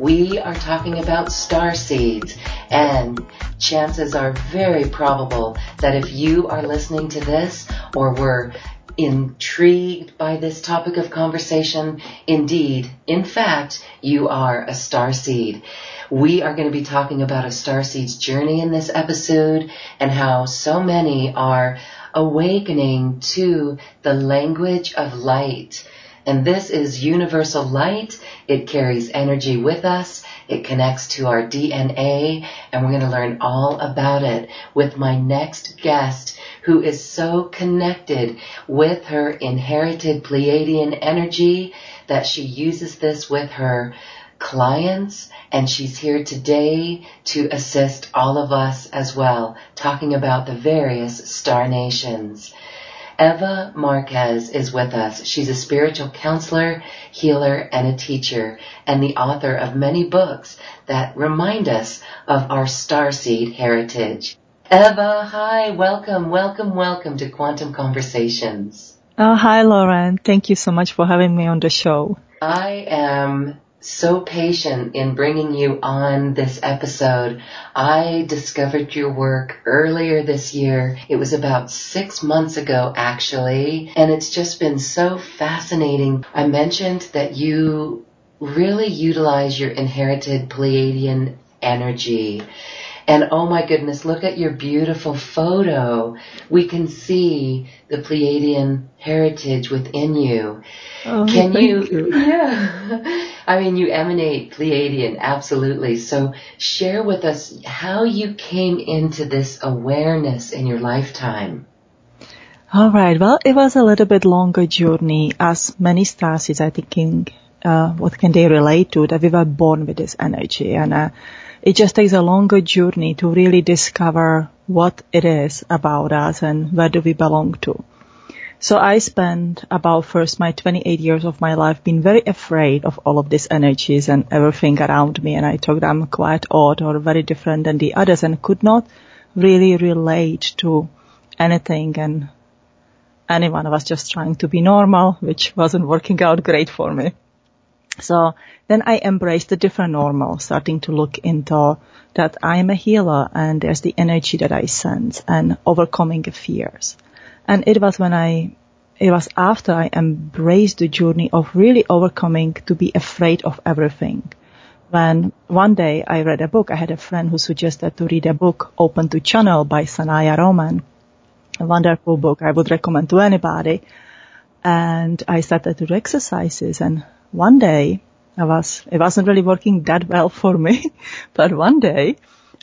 We are talking about star seeds and chances are very probable that if you are listening to this or were intrigued by this topic of conversation, indeed, in fact, you are a star seed. We are going to be talking about a star seed's journey in this episode and how so many are awakening to the language of light. And this is universal light. It carries energy with us. It connects to our DNA and we're going to learn all about it with my next guest who is so connected with her inherited Pleiadian energy that she uses this with her clients and she's here today to assist all of us as well, talking about the various star nations. Eva Marquez is with us. She's a spiritual counselor, healer, and a teacher, and the author of many books that remind us of our starseed heritage. Eva, hi, welcome, welcome, welcome to Quantum Conversations. Oh, hi, Lauren. Thank you so much for having me on the show. I am so patient in bringing you on this episode. I discovered your work earlier this year. It was about six months ago, actually, and it's just been so fascinating. I mentioned that you really utilize your inherited Pleiadian energy and oh my goodness, look at your beautiful photo. We can see the Pleiadian heritage within you. Oh, can you, you, Yeah. I mean, you emanate Pleiadian, absolutely. So share with us how you came into this awareness in your lifetime. All right. Well, it was a little bit longer journey as many stars is, I thinking, uh, what can they relate to that we were born with this energy and, uh, it just takes a longer journey to really discover what it is about us and where do we belong to. So I spent about first my 28 years of my life being very afraid of all of these energies and everything around me. And I thought I'm quite odd or very different than the others and could not really relate to anything and anyone was just trying to be normal, which wasn't working out great for me. So then I embraced the different normal, starting to look into that I am a healer and there's the energy that I sense and overcoming fears. And it was when I, it was after I embraced the journey of really overcoming to be afraid of everything. When one day I read a book, I had a friend who suggested to read a book, Open to Channel by Sanaya Roman. A wonderful book I would recommend to anybody. And I started to do exercises and one day I was, it wasn't really working that well for me, but one day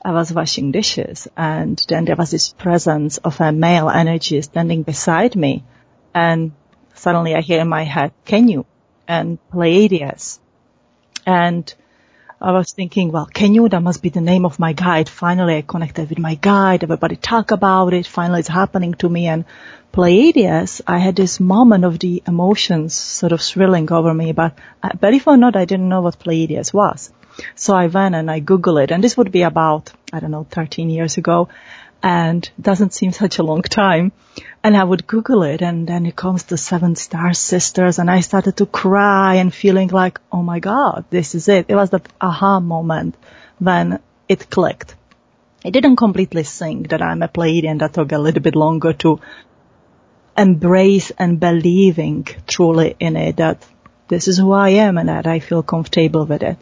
I was washing dishes and then there was this presence of a male energy standing beside me and suddenly I hear in my head, can you? And Pleiadius. And I was thinking, well, Kenyuda must be the name of my guide. Finally, I connected with my guide. Everybody talk about it. Finally, it's happening to me. And Pleiadians, I had this moment of the emotions sort of thrilling over me, but uh, believe or not, I didn't know what Pleiadians was. So I went and I Googled it, and this would be about, I don't know, 13 years ago, and doesn't seem such a long time. And I would Google it, and then it comes to Seven Star Sisters, and I started to cry and feeling like, oh my God, this is it. It was that aha moment when it clicked. It didn't completely sink that I'm a Pleiadian. That took a little bit longer to embrace and believing truly in it that this is who I am and that I feel comfortable with it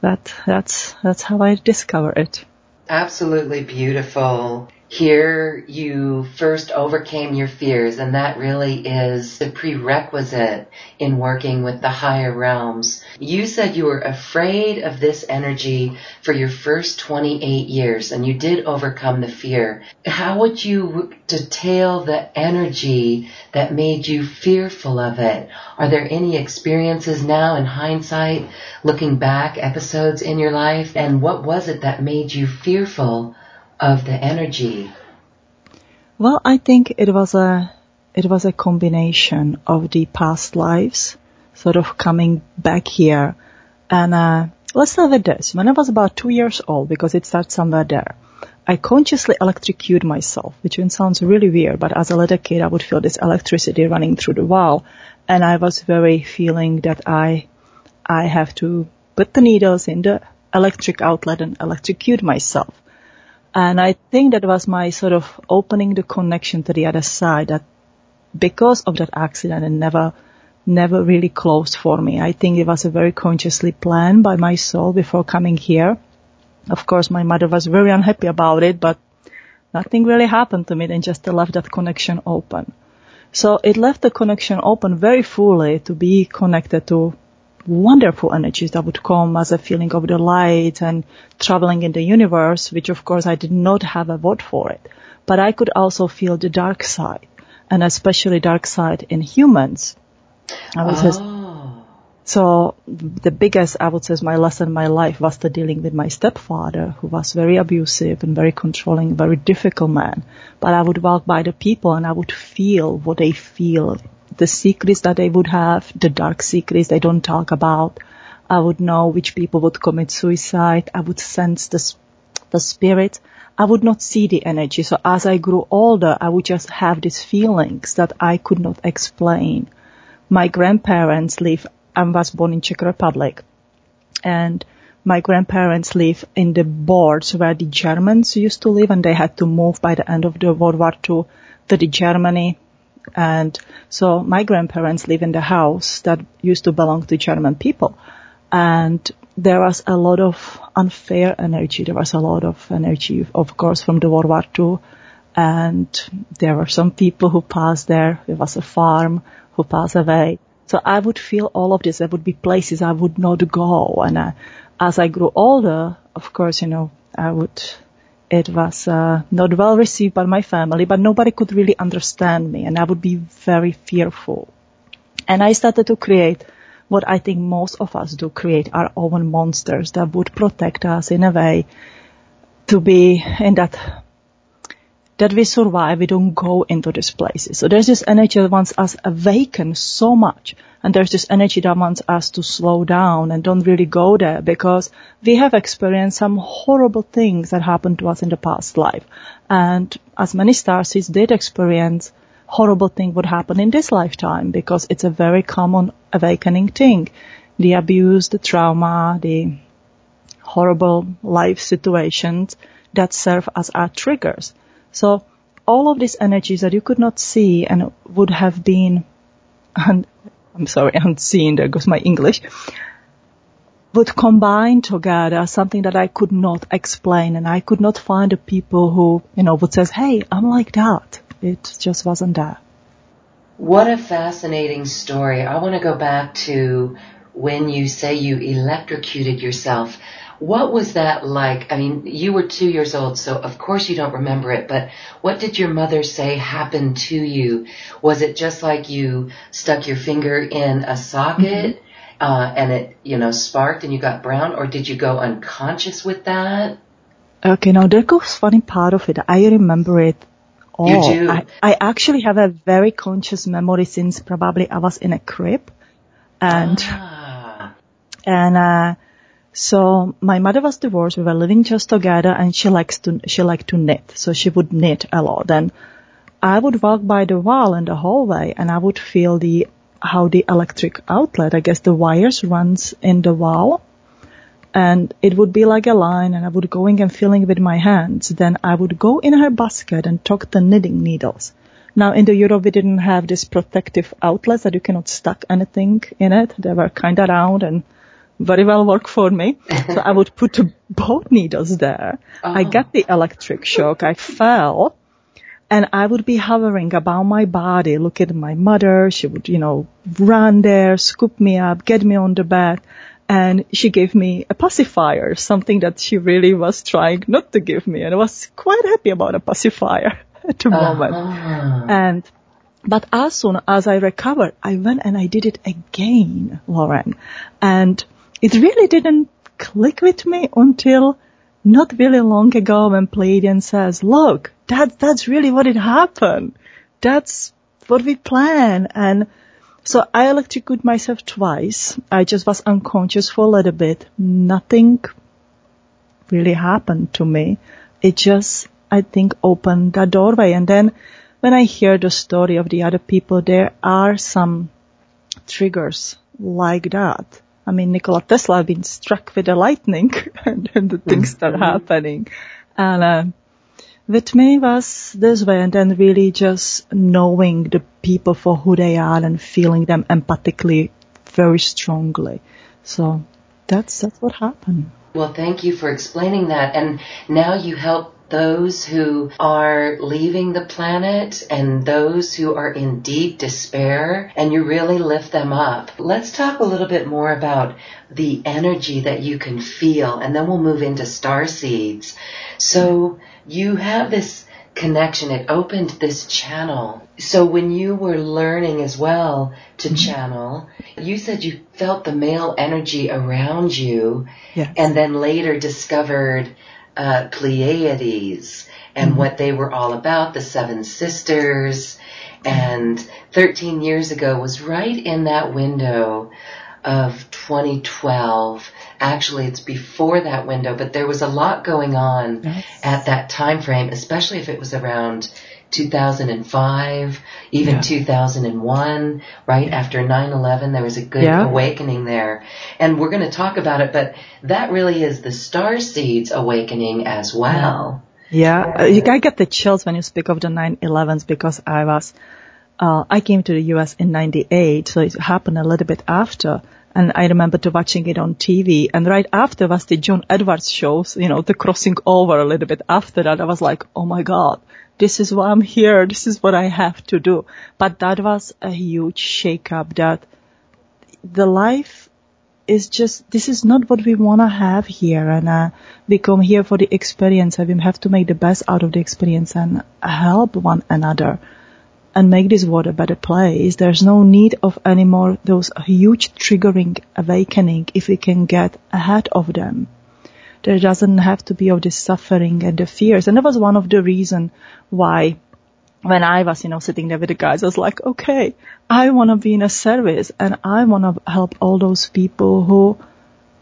that that's that's how I discover it. Absolutely beautiful. Here you first overcame your fears and that really is the prerequisite in working with the higher realms. You said you were afraid of this energy for your first 28 years and you did overcome the fear. How would you detail the energy that made you fearful of it? Are there any experiences now in hindsight, looking back, episodes in your life? And what was it that made you fearful of the energy? Well, I think it was a it was a combination of the past lives, sort of coming back here. And uh, let's start with this. When I was about two years old, because it starts somewhere there, I consciously electrocute myself, which sounds really weird, but as a little kid, I would feel this electricity running through the wall, and I was very feeling that I I have to put the needles in the electric outlet and electrocute myself. And I think that was my sort of opening the connection to the other side that because of that accident it never, never really closed for me. I think it was a very consciously planned by my soul before coming here. Of course, my mother was very unhappy about it, but nothing really happened to me and just left that connection open. So it left the connection open very fully to be connected to wonderful energies that would come as a feeling of delight and traveling in the universe, which of course I did not have a word for it. But I could also feel the dark side, and especially dark side in humans. I was oh. Ah. so the biggest, I would say, my lesson in my life was the dealing with my stepfather, who was very abusive and very controlling, very difficult man. But I would walk by the people and I would feel what they feel the secrets that they would have, the dark secrets they don't talk about. I would know which people would commit suicide. I would sense the, the spirit. I would not see the energy. So as I grew older, I would just have these feelings that I could not explain. My grandparents live, I was born in Czech Republic and my grandparents live in the boards where the Germans used to live and they had to move by the end of the World War II to the Germany and so my grandparents live in the house that used to belong to German people. And there was a lot of unfair energy. There was a lot of energy, of course, from the World War II. And there were some people who passed there. There was a farm who passed away. So I would feel all of this. There would be places I would not go. And uh, as I grew older, of course, you know, I would it was uh, not well received by my family, but nobody could really understand me, and I would be very fearful. And I started to create what I think most of us do, create our own monsters that would protect us in a way to be in that that we survive, we don't go into these places. So there's this energy that wants us awaken so much. And there's this energy that wants us to slow down and don't really go there because we have experienced some horrible things that happened to us in the past life. And as many starseeds did experience horrible thing would happen in this lifetime because it's a very common awakening thing. The abuse, the trauma, the horrible life situations that serve as our triggers. So all of these energies that you could not see and would have been, un, I'm sorry, unseen, there goes my English, would combine together something that I could not explain and I could not find the people who, you know, would say, hey, I'm like that. It just wasn't there. What a fascinating story. I want to go back to when you say you electrocuted yourself. What was that like? I mean, you were two years old, so of course you don't remember it, but what did your mother say happened to you? Was it just like you stuck your finger in a socket? Mm-hmm. uh, and it, you know, sparked and you got brown, or did you go unconscious with that? Okay, now there goes funny part of it. I remember it all. You do? I, I actually have a very conscious memory since probably I was in a crib. And, ah. and, uh, so my mother was divorced. We were living just together and she likes to, she liked to knit. So she would knit a lot. And I would walk by the wall in the hallway and I would feel the, how the electric outlet, I guess the wires runs in the wall and it would be like a line and I would going and feeling with my hands. Then I would go in her basket and tuck the knitting needles. Now in the Europe we didn't have this protective outlets that you cannot stuck anything in it. They were kind of round and very well work for me. so I would put both needles there. Oh. I got the electric shock. I fell and I would be hovering about my body, look at my mother. She would, you know, run there, scoop me up, get me on the bed. And she gave me a pacifier, something that she really was trying not to give me. And I was quite happy about a pacifier at the Uh-huh. moment. And, but as soon as I recovered, I went and I did it again, Lauren. And it really didn't click with me until not really long ago when Pleiadian says, look, that, that's really what it happened. That's what we plan. And so I electrocuted myself twice. I just was unconscious for a little bit. Nothing really happened to me. It just, I think, opened that doorway. And then when I hear the story of the other people, there are some triggers like that. I mean, Nikola Tesla had been struck with the lightning and then the things start happening. And, uh, with me was this way and then really just knowing the people for who they are and feeling them empathically very strongly. So that's, that's what happened. Well, thank you for explaining that. And now you help those who are leaving the planet and those who are in deep despair and you really lift them up. Let's talk a little bit more about the energy that you can feel and then we'll move into star seeds. So you have this connection. It opened this channel. So when you were learning as well to mm-hmm. channel, you said you felt the male energy around you Yes. and then later discovered uh, Pleiades and what they were all about, the Seven Sisters. And 13 years ago was right in that window of 2012. Actually, it's before that window, but there was a lot going on Yes. at that time frame, especially if it was around 2005, even Yeah. 2001, right after 9/11. There was a good Yeah. awakening there, and we're going to talk about it. But that really is the star seeds awakening as well. Yeah, uh, you- I get the chills when you speak of the 9/11s because I was, uh, I came to the US in 98, so it happened a little bit after. And I remember to watching it on TV and right after was the John Edwards shows, you know, the crossing over a little bit after that. I was like, oh my God, this is why I'm here. This is what I have to do. But that was a huge shake up that the life is just this is not what we want to have here and uh, we come here for the experience and we have to make the best out of the experience and help one another and make this world a better place there's no need of any more those huge triggering awakening if we can get ahead of them there doesn't have to be all this suffering and the fears and that was one of the reason why when I was, you know, sitting there with the guys, I was like, okay, I want to be in a service and I want to help all those people who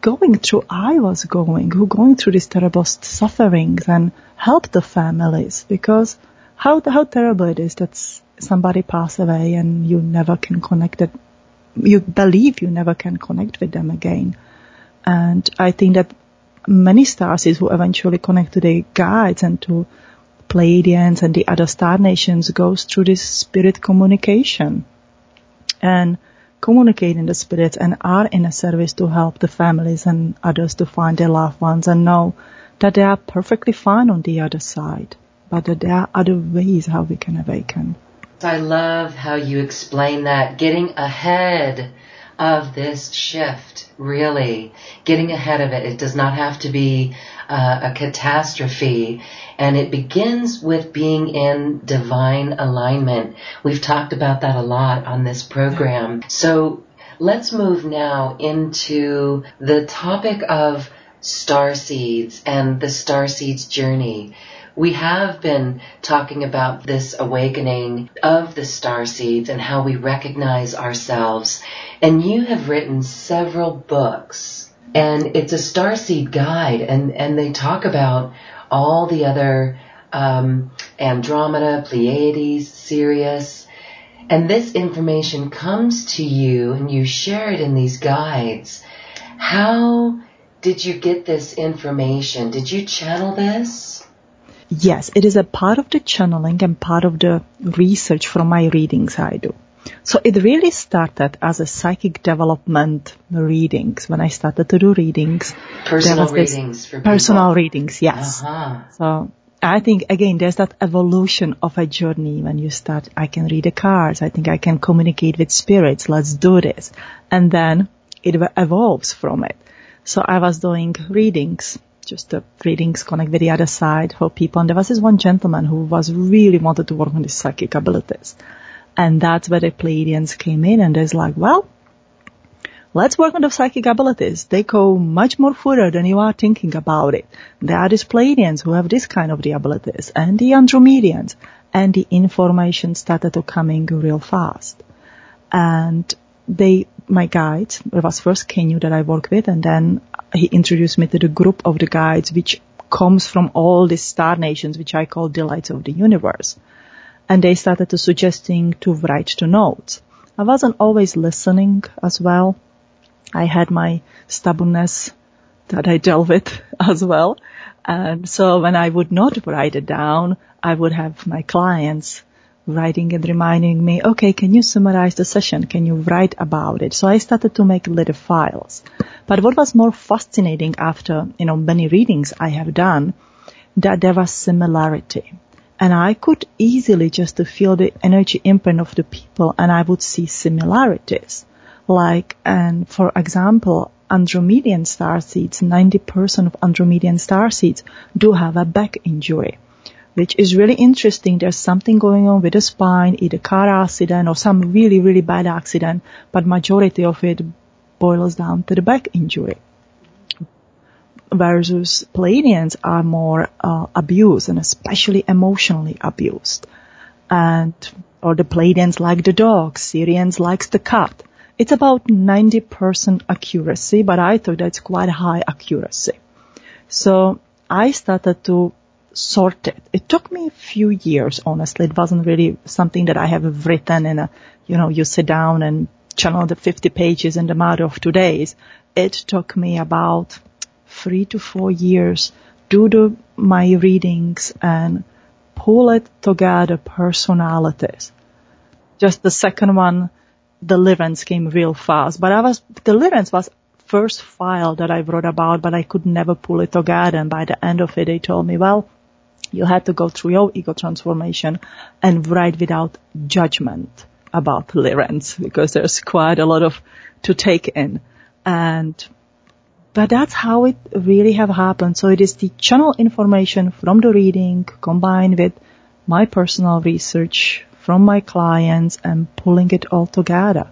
going through, I was going, who going through these terrible sufferings and help the families because how, how terrible it is that somebody pass away and you never can connect it. You believe you never can connect with them again. And I think that many stars who eventually connect to their guides and to Pleiadians and the other star nations goes through this spirit communication and communicate in the spirits and are in a service to help the families and others to find their loved ones and know that they are perfectly fine on the other side, but that there are other ways how we can awaken. I love how you explain that getting ahead of this shift, really getting ahead of it. It does not have to be uh, a catastrophe, and it begins with being in divine alignment. We've talked about that a lot on this program. So let's move now into the topic of star seeds and the star seeds journey. We have been talking about this awakening of the star seeds and how we recognize ourselves. And you have written several books and it's a star seed guide and, and they talk about all the other um, Andromeda, Pleiades, Sirius, and this information comes to you and you share it in these guides. How did you get this information? Did you channel this? Yes, it is a part of the channeling and part of the research from my readings I do. So it really started as a psychic development readings when I started to do readings. Personal readings for people. Personal readings, yes. Uh-huh. So I think again, there's that evolution of a journey when you start, I can read the cards. I think I can communicate with spirits. Let's do this. And then it evolves from it. So I was doing readings, just the readings connect with the other side for people. And there was this one gentleman who was really wanted to work on his psychic abilities. And that's where the Pleiadians came in and there's like, well, Let's work on the psychic abilities. They go much more further than you are thinking about it. There are these Pleiadians who have this kind of the abilities and the Andromedians and the information started to coming real fast. And they, my guide it was first Kenyu that I work with and then he introduced me to the group of the guides which comes from all these star nations which I call delights of the universe. And they started to suggesting to write to notes. I wasn't always listening as well I had my stubbornness that I dealt with as well. And so when I would not write it down, I would have my clients writing and reminding me, okay, can you summarize the session? Can you write about it? So I started to make little files. But what was more fascinating after, you know, many readings I have done, that there was similarity. And I could easily just feel the energy imprint of the people and I would see similarities. Like, and for example, Andromedian star seeds, 90% of Andromedian star seeds do have a back injury, which is really interesting. There's something going on with the spine, either car accident or some really, really bad accident, but majority of it boils down to the back injury. Versus Pleiadians are more uh, abused and especially emotionally abused. And, or the Pleiadians like the dog, Sirians likes the cat. It's about 90% accuracy, but I thought that's quite high accuracy. So I started to sort it. It took me a few years, honestly. It wasn't really something that I have written in a, you know, you sit down and channel the 50 pages in the matter of two days. It took me about three to four years to do my readings and pull it together personalities. Just the second one deliverance came real fast. But I was, deliverance was first file that I wrote about, but I could never pull it together. And by the end of it, they told me, well, you had to go through your ego transformation and write without judgment about deliverance because there's quite a lot of to take in. And, but that's how it really have happened. So it is the channel information from the reading combined with my personal research from my clients and pulling it all together.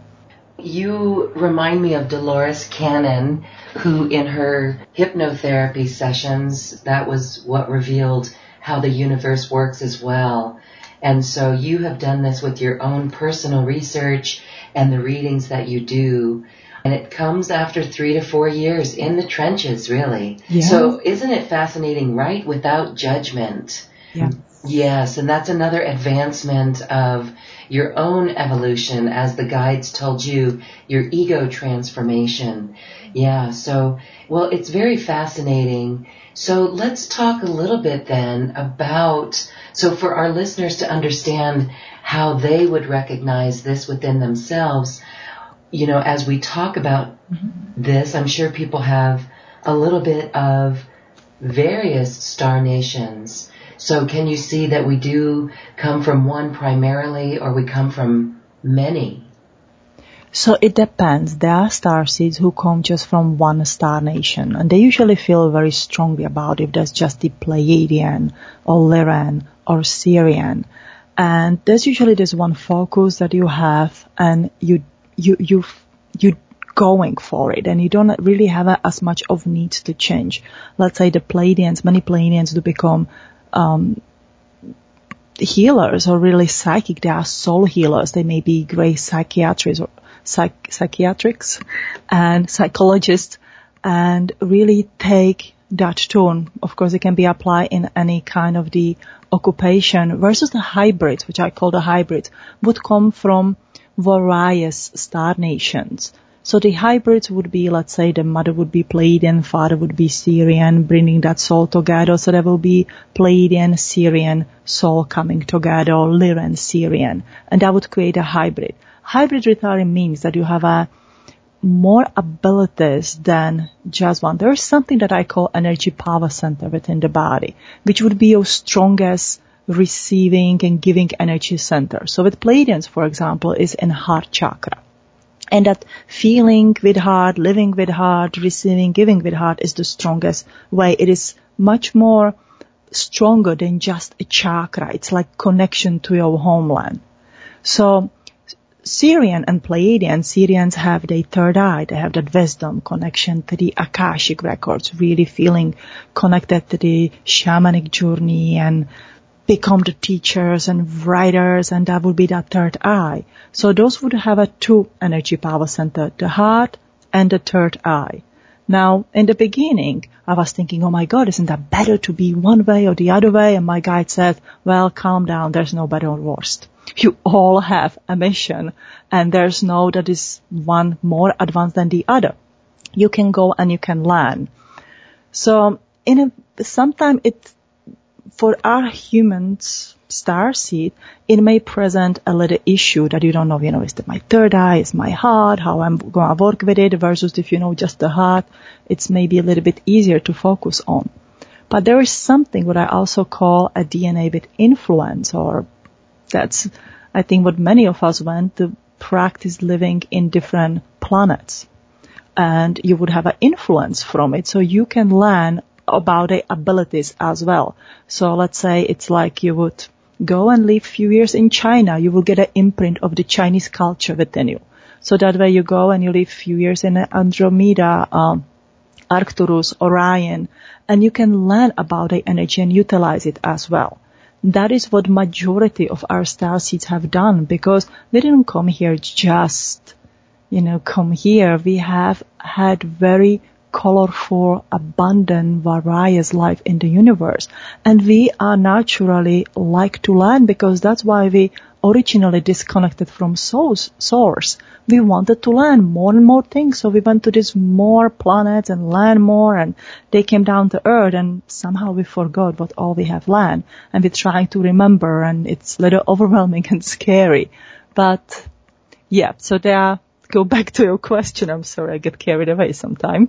You remind me of Dolores Cannon, who in her hypnotherapy sessions, that was what revealed how the universe works as well. And so you have done this with your own personal research and the readings that you do. And it comes after three to four years in the trenches, really. So isn't it fascinating, right? Without judgment. Yeah. Yes, and that's another advancement of your own evolution, as the guides told you, your ego transformation. Yeah, so, well, it's very fascinating. So let's talk a little bit then about, so for our listeners to understand how they would recognize this within themselves, you know, as we talk about mm-hmm. this, I'm sure people have a little bit of various star nations so can you see that we do come from one primarily or we come from many? So it depends. There are star seeds who come just from one star nation and they usually feel very strongly about if that's just the Pleiadian or Lyran or Sirian. And there's usually this one focus that you have and you, you, you, you going for it and you don't really have a, as much of needs to change. Let's say the Pleiadians, many Pleiadians do become, um, healers or really psychic. They are soul healers. They may be great psychiatrists or psych- psychiatrics and psychologists and really take that tone. Of course, it can be applied in any kind of the occupation versus the hybrid, which I call the hybrid, would come from various star nations. So the hybrids would be, let's say, the mother would be Pleiadian, father would be Sirian, bringing that soul together. So there will be Pleiadian, Sirian soul coming together, Lyran, Sirian, and that would create a hybrid. Hybrid retiring means that you have a more abilities than just one. There is something that I call energy power center within the body, which would be your strongest receiving and giving energy center. So with Pleiadians, for example, is in heart chakra. And that feeling with heart, living with heart, receiving, giving with heart is the strongest way. It is much more stronger than just a chakra. It's like connection to your homeland. So Sirian and Pleiadian, Sirians have their third eye. They have that wisdom connection to the Akashic records, really feeling connected to the shamanic journey and become the teachers and writers and that would be that third eye. So those would have a two energy power center, the heart and the third eye. Now, in the beginning, I was thinking, oh my God, isn't that better to be one way or the other way? And my guide said, well, calm down. There's no better or worst you all have a mission and there's no that is one more advanced than the other. You can go and you can learn. So in a, sometimes it, for our humans, star seed, it may present a little issue that you don't know, you know, is that my third eye, is my heart, how I'm going to work with it versus if you know just the heart, it's maybe a little bit easier to focus on. But there is something what I also call a DNA with influence or that's, I think, what many of us went to practice living in different planets. And you would have an influence from it. So you can learn about the abilities as well. So let's say it's like you would go and live few years in China. You will get an imprint of the Chinese culture within you. So that way you go and you live few years in Andromeda, um, Arcturus, Orion, and you can learn about the energy and utilize it as well that is what majority of our star seeds have done because they didn't come here just, you know, come here. We have had very colorful, abundant, various life in the universe. And we are naturally like to learn because that's why we originally disconnected from source, source. We wanted to learn more and more things, so we went to these more planets and learn more, and they came down to Earth, and somehow we forgot what all we have learned, and we're trying to remember, and it's a little overwhelming and scary. But yeah, so there. Go back to your question. I'm sorry, I get carried away sometime.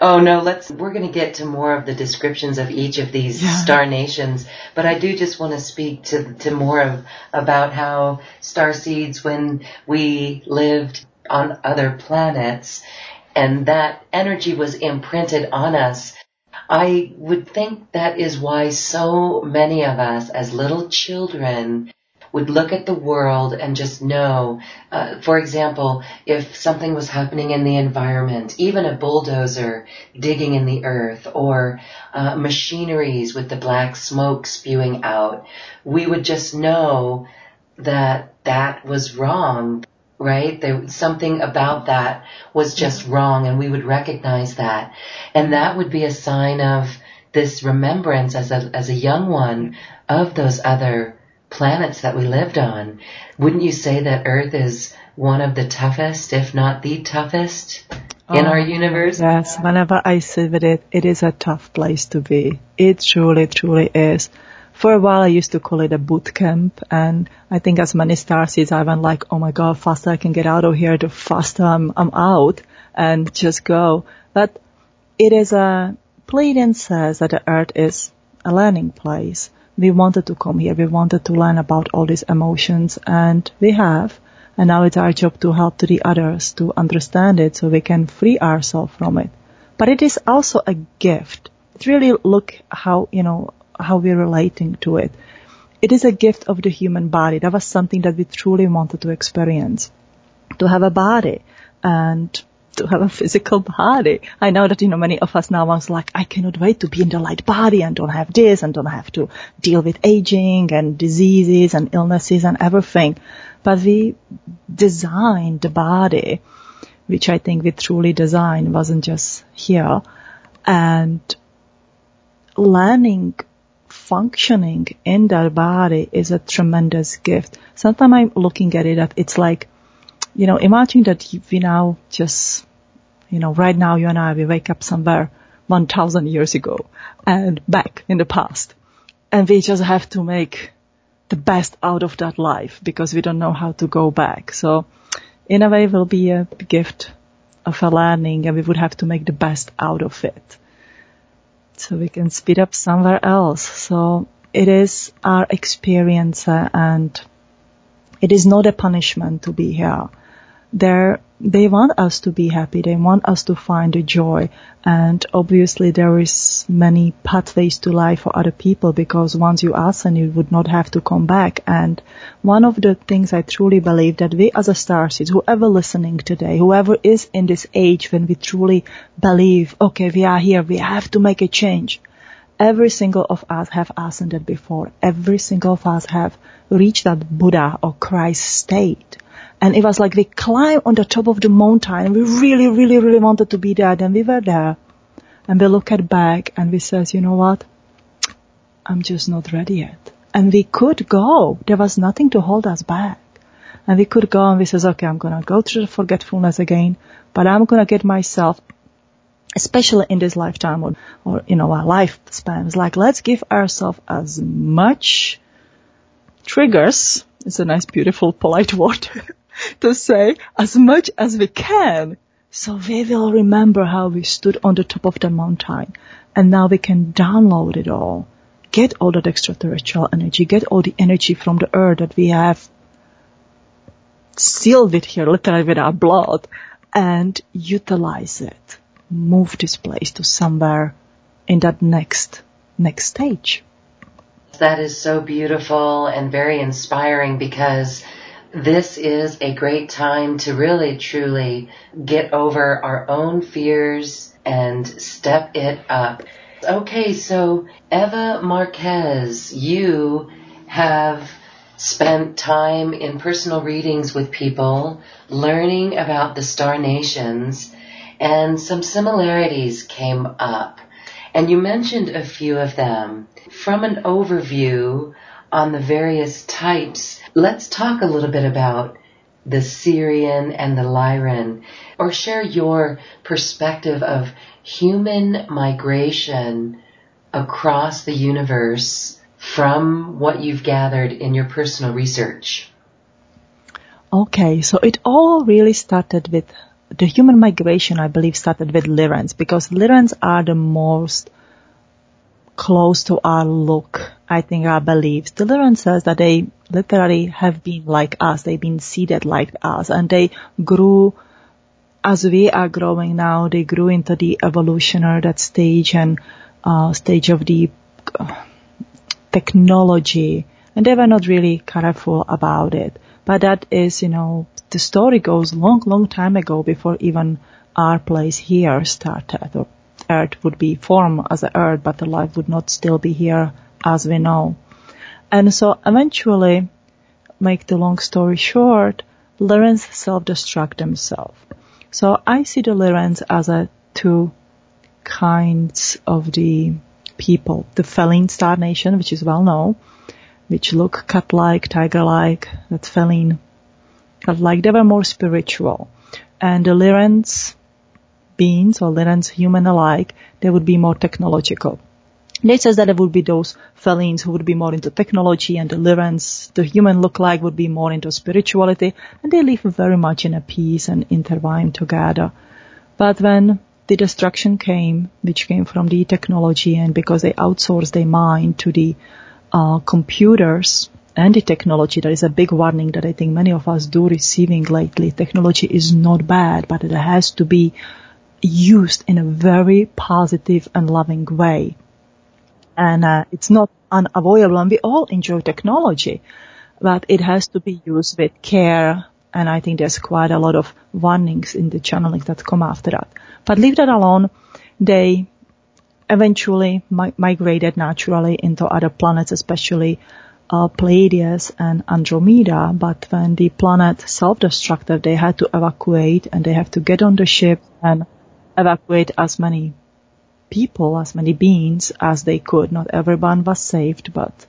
Oh no, let's, we're going to get to more of the descriptions of each of these yeah. star nations, but I do just want to speak to, to more of, about how star seeds, when we lived on other planets and that energy was imprinted on us, I would think that is why so many of us as little children would look at the world and just know, uh, for example, if something was happening in the environment, even a bulldozer digging in the earth or uh, machineries with the black smoke spewing out, we would just know that that was wrong right? There something about that was just wrong and we would recognize that. And that would be a sign of this remembrance as a as a young one of those other planets that we lived on, wouldn't you say that Earth is one of the toughest, if not the toughest in oh, our universe? Yes, whenever I see with it, it is a tough place to be. It truly, truly is. For a while I used to call it a boot camp and I think as many star seeds I went like, oh my god, faster I can get out of here, the faster I'm, I'm out and just go. But it is a, Pleiadian says that the earth is a learning place we wanted to come here. We wanted to learn about all these emotions and we have. And now it's our job to help to the others to understand it so we can free ourselves from it. But it is also a gift. It really look how, you know, how we're relating to it. It is a gift of the human body. That was something that we truly wanted to experience. To have a body and to have a physical body. I know that, you know, many of us now are like, I cannot wait to be in the light body and don't have this and don't have to deal with aging and diseases and illnesses and everything. But we designed the body, which I think we truly designed wasn't just here and learning functioning in that body is a tremendous gift. Sometimes I'm looking at it it's like, you know, imagine that we now just, you know, right now you and I, we wake up somewhere 1000 years ago and back in the past. And we just have to make the best out of that life because we don't know how to go back. So in a way will be a gift of a learning and we would have to make the best out of it so we can speed up somewhere else. So it is our experience and it is not a punishment to be here. They're, they want us to be happy. They want us to find the joy. And obviously there is many pathways to life for other people because once you ask and you would not have to come back. And one of the things I truly believe that we as a star seeds, whoever listening today, whoever is in this age when we truly believe, okay, we are here, we have to make a change. Every single of us have that before. Every single of us have reached that Buddha or Christ state and it was like we climbed on the top of the mountain we really, really, really wanted to be there. Then we were there and we look at back and we says, you know what? I'm just not ready yet. And we could go. There was nothing to hold us back. And we could go and we says, okay, I'm going to go through the forgetfulness again, but I'm going to get myself, especially in this lifetime or, or you know, our lifespans, like let's give ourselves as much triggers. It's a nice, beautiful, polite word. to say as much as we can. So we will remember how we stood on the top of the mountain and now we can download it all. Get all that extraterrestrial energy, get all the energy from the earth that we have sealed it here literally with our blood and utilize it. Move this place to somewhere in that next, next stage. That is so beautiful and very inspiring because this is a great time to really truly get over our own fears and step it up. Okay, so Eva Marquez, you have spent time in personal readings with people, learning about the star nations, and some similarities came up. And you mentioned a few of them. From an overview on the various types Let's talk a little bit about the Sirian and the Lyran, or share your perspective of human migration across the universe from what you've gathered in your personal research. Okay, so it all really started with the human migration, I believe, started with Lyrans because Lyrans are the most close to our look, I think our beliefs. The Lyrans says that they literally have been like us. They've been seeded like us and they grew as we are growing now. They grew into the evolutionary that stage and uh, stage of the uh, technology and they were not really careful about it. But that is, you know, the story goes long, long time ago before even our place here started or Earth would be formed as a Earth, but the life would not still be here as we know. And so eventually, make the long story short, Lyrans self-destruct themselves. So I see the Lyrans as a two kinds of the people. The feline star nation, which is well known, which look cat-like, tiger-like, that's feline, cat-like. They were more spiritual. And the Lyrans beings or Lyrans human alike, they would be more technological. Says that it would be those felines who would be more into technology and Lyrans, the human look-like would be more into spirituality and they live very much in a peace and intertwined together. But when the destruction came, which came from the technology and because they outsourced their mind to the uh, computers and the technology, there is a big warning that I think many of us do receiving lately. Technology is not bad, but it has to be used in a very positive and loving way and uh, it's not unavoidable. And we all enjoy technology, but it has to be used with care And I think there's quite a lot of warnings in the channeling that come after that. But leave that alone. They eventually mi- migrated naturally into other planets, especially uh, Pleiades and Andromeda. But when the planet self-destructed, they had to evacuate and they have to get on the ship and evacuate as many people, as many beings as they could. Not everyone was saved, but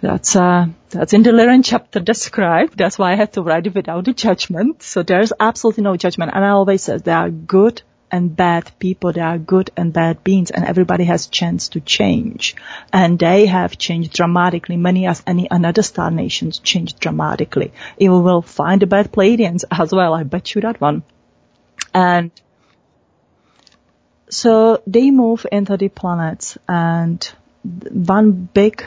that's uh, that's in the Lyran chapter described. That's why I had to write it without a judgment. So there's absolutely no judgment. And I always say there are good and bad people. There are good and bad beings, and everybody has chance to change. And they have changed dramatically. Many as any another star nations changed dramatically. You will find the bad Pleiadians as well. I bet you that one. And so they move into the planets and one big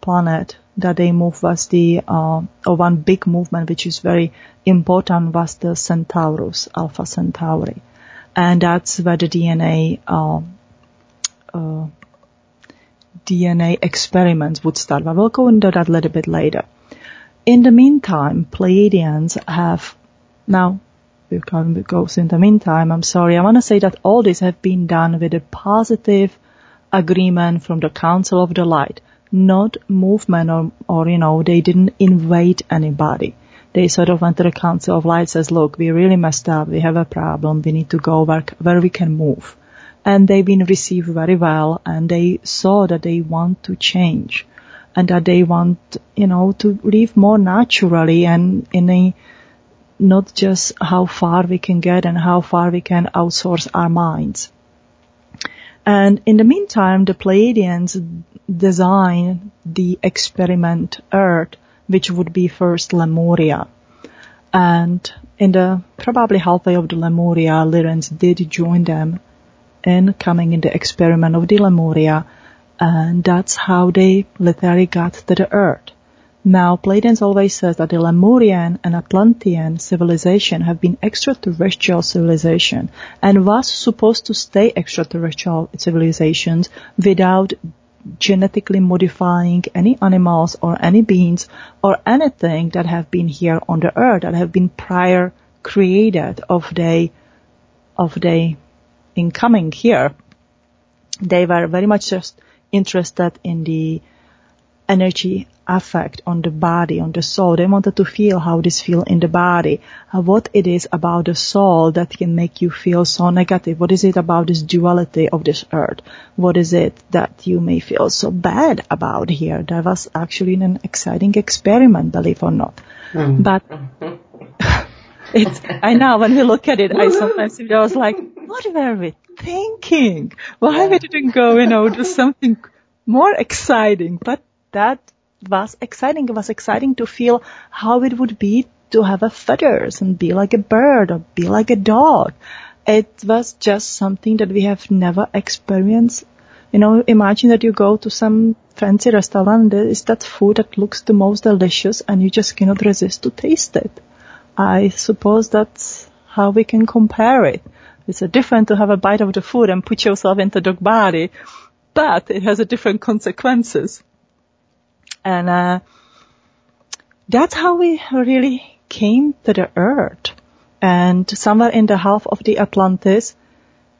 planet that they move was the, uh, or one big movement which is very important was the Centaurus, Alpha Centauri. And that's where the DNA, uh, uh, DNA experiments would start. But we'll go into that a little bit later. In the meantime, Pleiadians have now goes in the meantime, I'm sorry, I want to say that all this have been done with a positive agreement from the Council of the Light, not movement or, or, you know, they didn't invade anybody. They sort of went to the Council of Light says, look, we really messed up. We have a problem. We need to go where, where we can move. And they've been received very well and they saw that they want to change and that they want, you know, to live more naturally and in a not just how far we can get and how far we can outsource our minds. And in the meantime, the Pleiadians design the experiment Earth, which would be first Lemuria. And in the probably halfway of the Lemuria, Lyrans did join them in coming in the experiment of the Lemuria, and that's how they literally got to the Earth. Now, Pleiadians always says that the Lemurian and Atlantean civilization have been extraterrestrial civilization and was supposed to stay extraterrestrial civilizations without genetically modifying any animals or any beings or anything that have been here on the earth that have been prior created of they of they in coming here. They were very much just interested in the energy effect on the body, on the soul. They wanted to feel how this feel in the body, uh, what it is about the soul that can make you feel so negative. What is it about this duality of this earth? What is it that you may feel so bad about here? That was actually an exciting experiment, believe or not. Mm. But it's, I know when we look at it, I sometimes I was like, what were we thinking? Why we didn't go, you know, do something more exciting? But that was exciting. It was exciting to feel how it would be to have a feathers and be like a bird or be like a dog. It was just something that we have never experienced. You know, imagine that you go to some fancy restaurant, there is that food that looks the most delicious and you just cannot resist to taste it. I suppose that's how we can compare it. It's different to have a bite of the food and put yourself into dog body, but it has a different consequences. And uh, that's how we really came to the earth. And somewhere in the half of the Atlantis,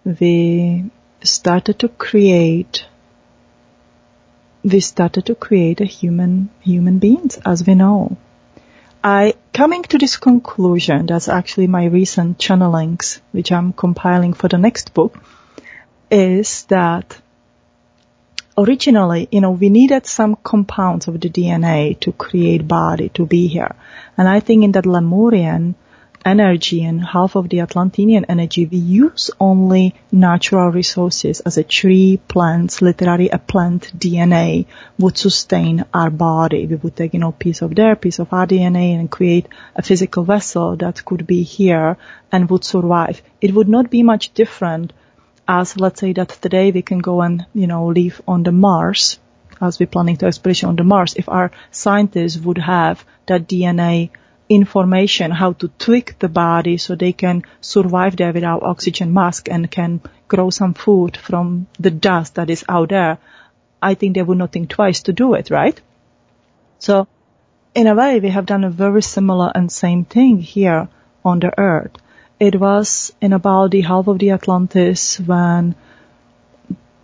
we started to create we started to create a human human beings as we know. I coming to this conclusion, that's actually my recent channelings, which I'm compiling for the next book, is that originally, you know, we needed some compounds of the DNA to create body to be here. And I think in that Lemurian energy and half of the Atlantean energy, we use only natural resources as a tree, plants, literally a plant DNA would sustain our body. We would take, you know, piece of their, piece of our DNA and create a physical vessel that could be here and would survive. It would not be much different as let's say that today we can go and, you know, live on the Mars as we're planning to expedition on the Mars, if our scientists would have that DNA information, how to tweak the body so they can survive there without oxygen mask and can grow some food from the dust that is out there, I think they would not think twice to do it, right? So in a way, we have done a very similar and same thing here on the earth. It was in about the half of the Atlantis when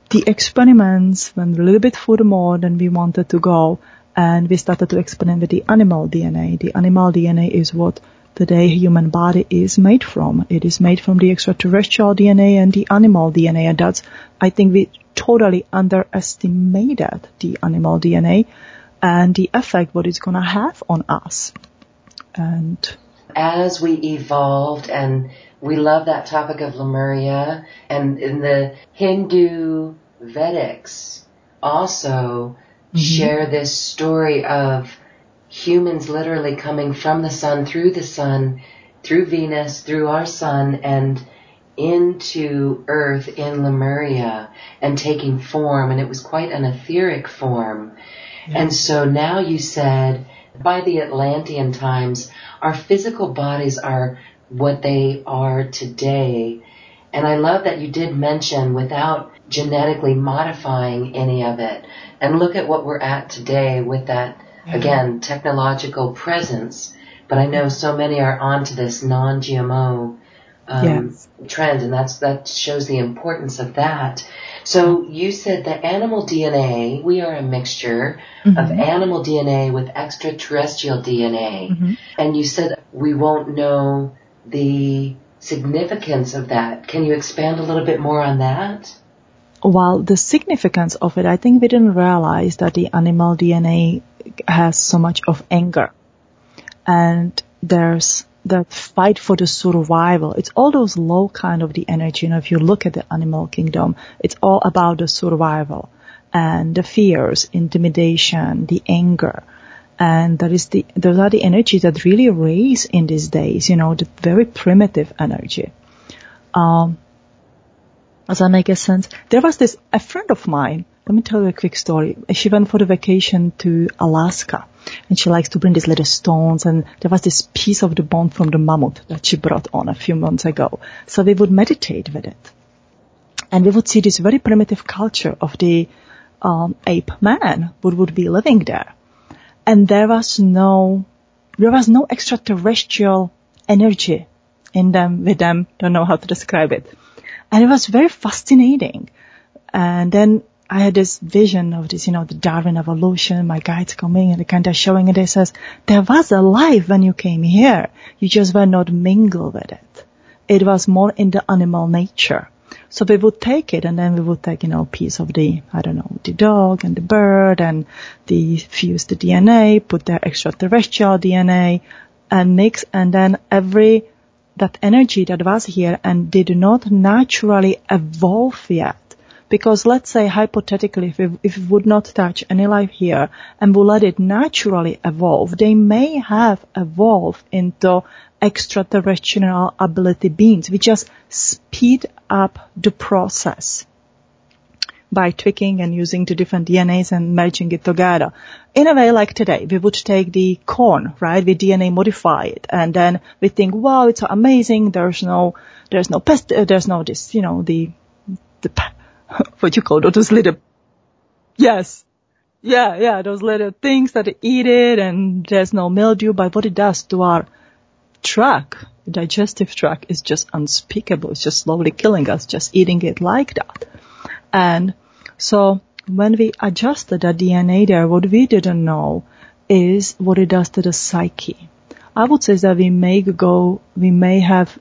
the experiments went a little bit furthermore than we wanted to go and we started to experiment with the animal DNA. The animal DNA is what today human body is made from. It is made from the extraterrestrial DNA and the animal DNA and that's, I think we totally underestimated the animal DNA and the effect what it's to have on us. And as we evolved and we love that topic of Lemuria and in the Hindu Vedics also mm-hmm. share this story of humans literally coming from the sun through the sun through Venus through our sun and into earth in Lemuria and taking form and it was quite an etheric form. Yeah. And so now you said by the Atlantean times our physical bodies are what they are today. And I love that you did mention without genetically modifying any of it. And look at what we're at today with that, yeah. again, technological presence. But I know so many are onto this non-GMO um, yes. trend, and that's that shows the importance of that. So you said that animal DNA, we are a mixture mm-hmm. of animal DNA with extraterrestrial DNA, mm-hmm. and you said we won't know the significance of that. Can you expand a little bit more on that? Well, the significance of it, I think we didn't realize that the animal DNA has so much of anger. And there's that fight for the survival. It's all those low kind of the energy. Know, if you look at the animal kingdom, it's all about the survival and the fears, intimidation, the anger. And that is the, those are the energies that really raise in these days, you know, the very primitive energy. Um, does that make sense? There was this, a friend of mine, let me tell you a quick story. She went for the vacation to Alaska and she likes to bring these little stones and there was this piece of the bone from the mammoth that she brought on a few months ago. So we would meditate with it. And we would see this very primitive culture of the um, ape man who would be living there. And there was no, there was no extraterrestrial energy in them, with them, don't know how to describe it. And it was very fascinating. And then I had this vision of this, you know, the Darwin evolution, my guides coming and kind of showing it. It says, there was a life when you came here. You just were not mingled with it. It was more in the animal nature. So we would take it and then we would take, you know, a piece of the, I don't know, the dog and the bird and the fuse the DNA, put their extraterrestrial DNA and mix and then every, that energy that was here and did not naturally evolve yet because let's say hypothetically, if we, if we would not touch any life here and we let it naturally evolve, they may have evolved into extraterrestrial ability beings. We just speed up the process by tweaking and using the different DNAs and merging it together. In a way like today, we would take the corn, right? We DNA modify it and then we think, wow, it's amazing. There's no, there's no pest, uh, there's no this, you know, the, the what you call those little, yes. Yeah, yeah, those little things that eat it and there's no mildew, but what it does to our tract, digestive tract is just unspeakable. It's just slowly killing us, just eating it like that. And so when we adjusted the DNA there, what we didn't know is what it does to the psyche. I would say that we may go, we may have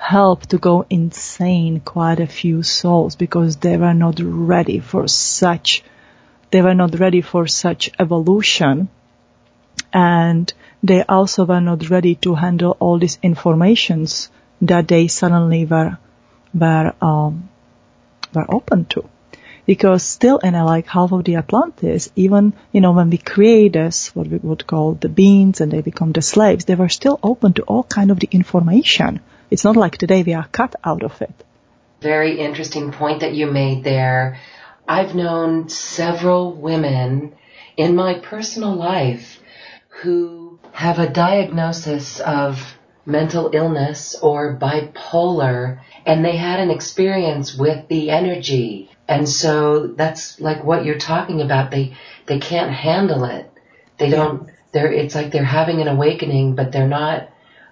help to go insane quite a few souls because they were not ready for such, they were not ready for such evolution. And they also were not ready to handle all these informations that they suddenly were, were, um, were open to. Because still in a, like half of the Atlantis, even, you know, when we create this, what we would call the beings and they become the slaves, they were still open to all kind of the information it's not like today we are cut out of it. Very interesting point that you made there. I've known several women in my personal life who have a diagnosis of mental illness or bipolar and they had an experience with the energy. And so that's like what you're talking about. They, they can't handle it. They don't they're, it's like they're having an awakening, but they're not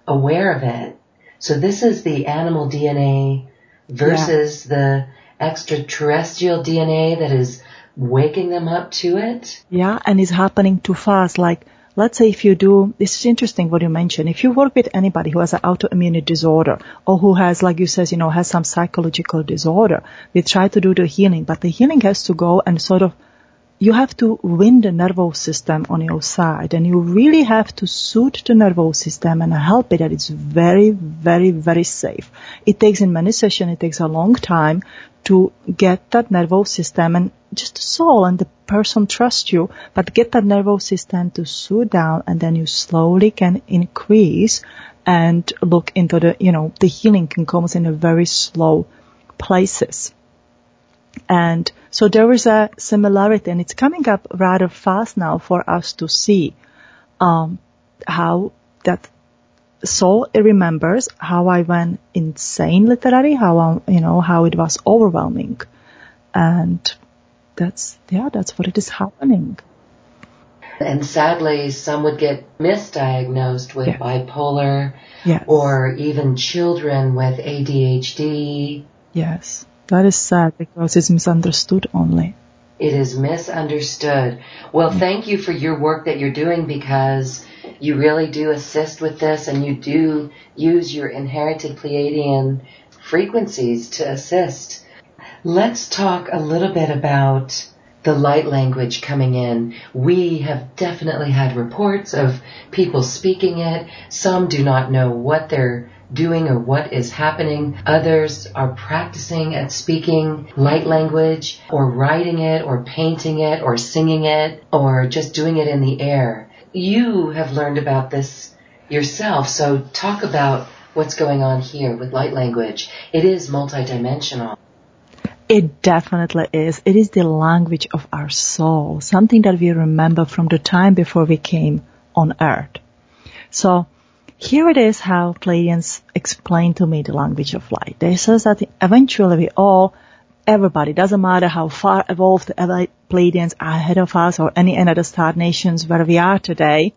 aware of it. So this is the animal DNA versus yeah. the extraterrestrial DNA that is waking them up to it. Yeah, and it's happening too fast. Like, let's say if you do, this is interesting what you mentioned. If you work with anybody who has an autoimmune disorder or who has, like you says, you know, has some psychological disorder, we try to do the healing, but the healing has to go and sort of you have to win the nervous system on your side and you really have to suit the nervous system and help it that it's very, very, very safe. It takes in many sessions, it takes a long time to get that nervous system and just the soul and the person trust you, but get that nervous system to suit down and then you slowly can increase and look into the, you know, the healing can come in a very slow places. And so there is a similarity and it's coming up rather fast now for us to see, um, how that soul remembers how I went insane literally, how, I, you know, how it was overwhelming. And that's, yeah, that's what it is happening. And sadly, some would get misdiagnosed with yeah. bipolar yes. or even children with ADHD. Yes. That is sad because it's misunderstood only. It is misunderstood. Well, mm. thank you for your work that you're doing because you really do assist with this and you do use your inherited Pleiadian frequencies to assist. Let's talk a little bit about the light language coming in. We have definitely had reports of people speaking it. Some do not know what they're doing or what is happening. Others are practicing at speaking light language or writing it or painting it or singing it or just doing it in the air. You have learned about this yourself, so talk about what's going on here with light language. It is multidimensional. It definitely is. It is the language of our soul, something that we remember from the time before we came on earth. So here it is how Pleiadians explain to me the language of light. They says that eventually we all, everybody, doesn't matter how far evolved the Pleiadians are ahead of us or any other star nations where we are today,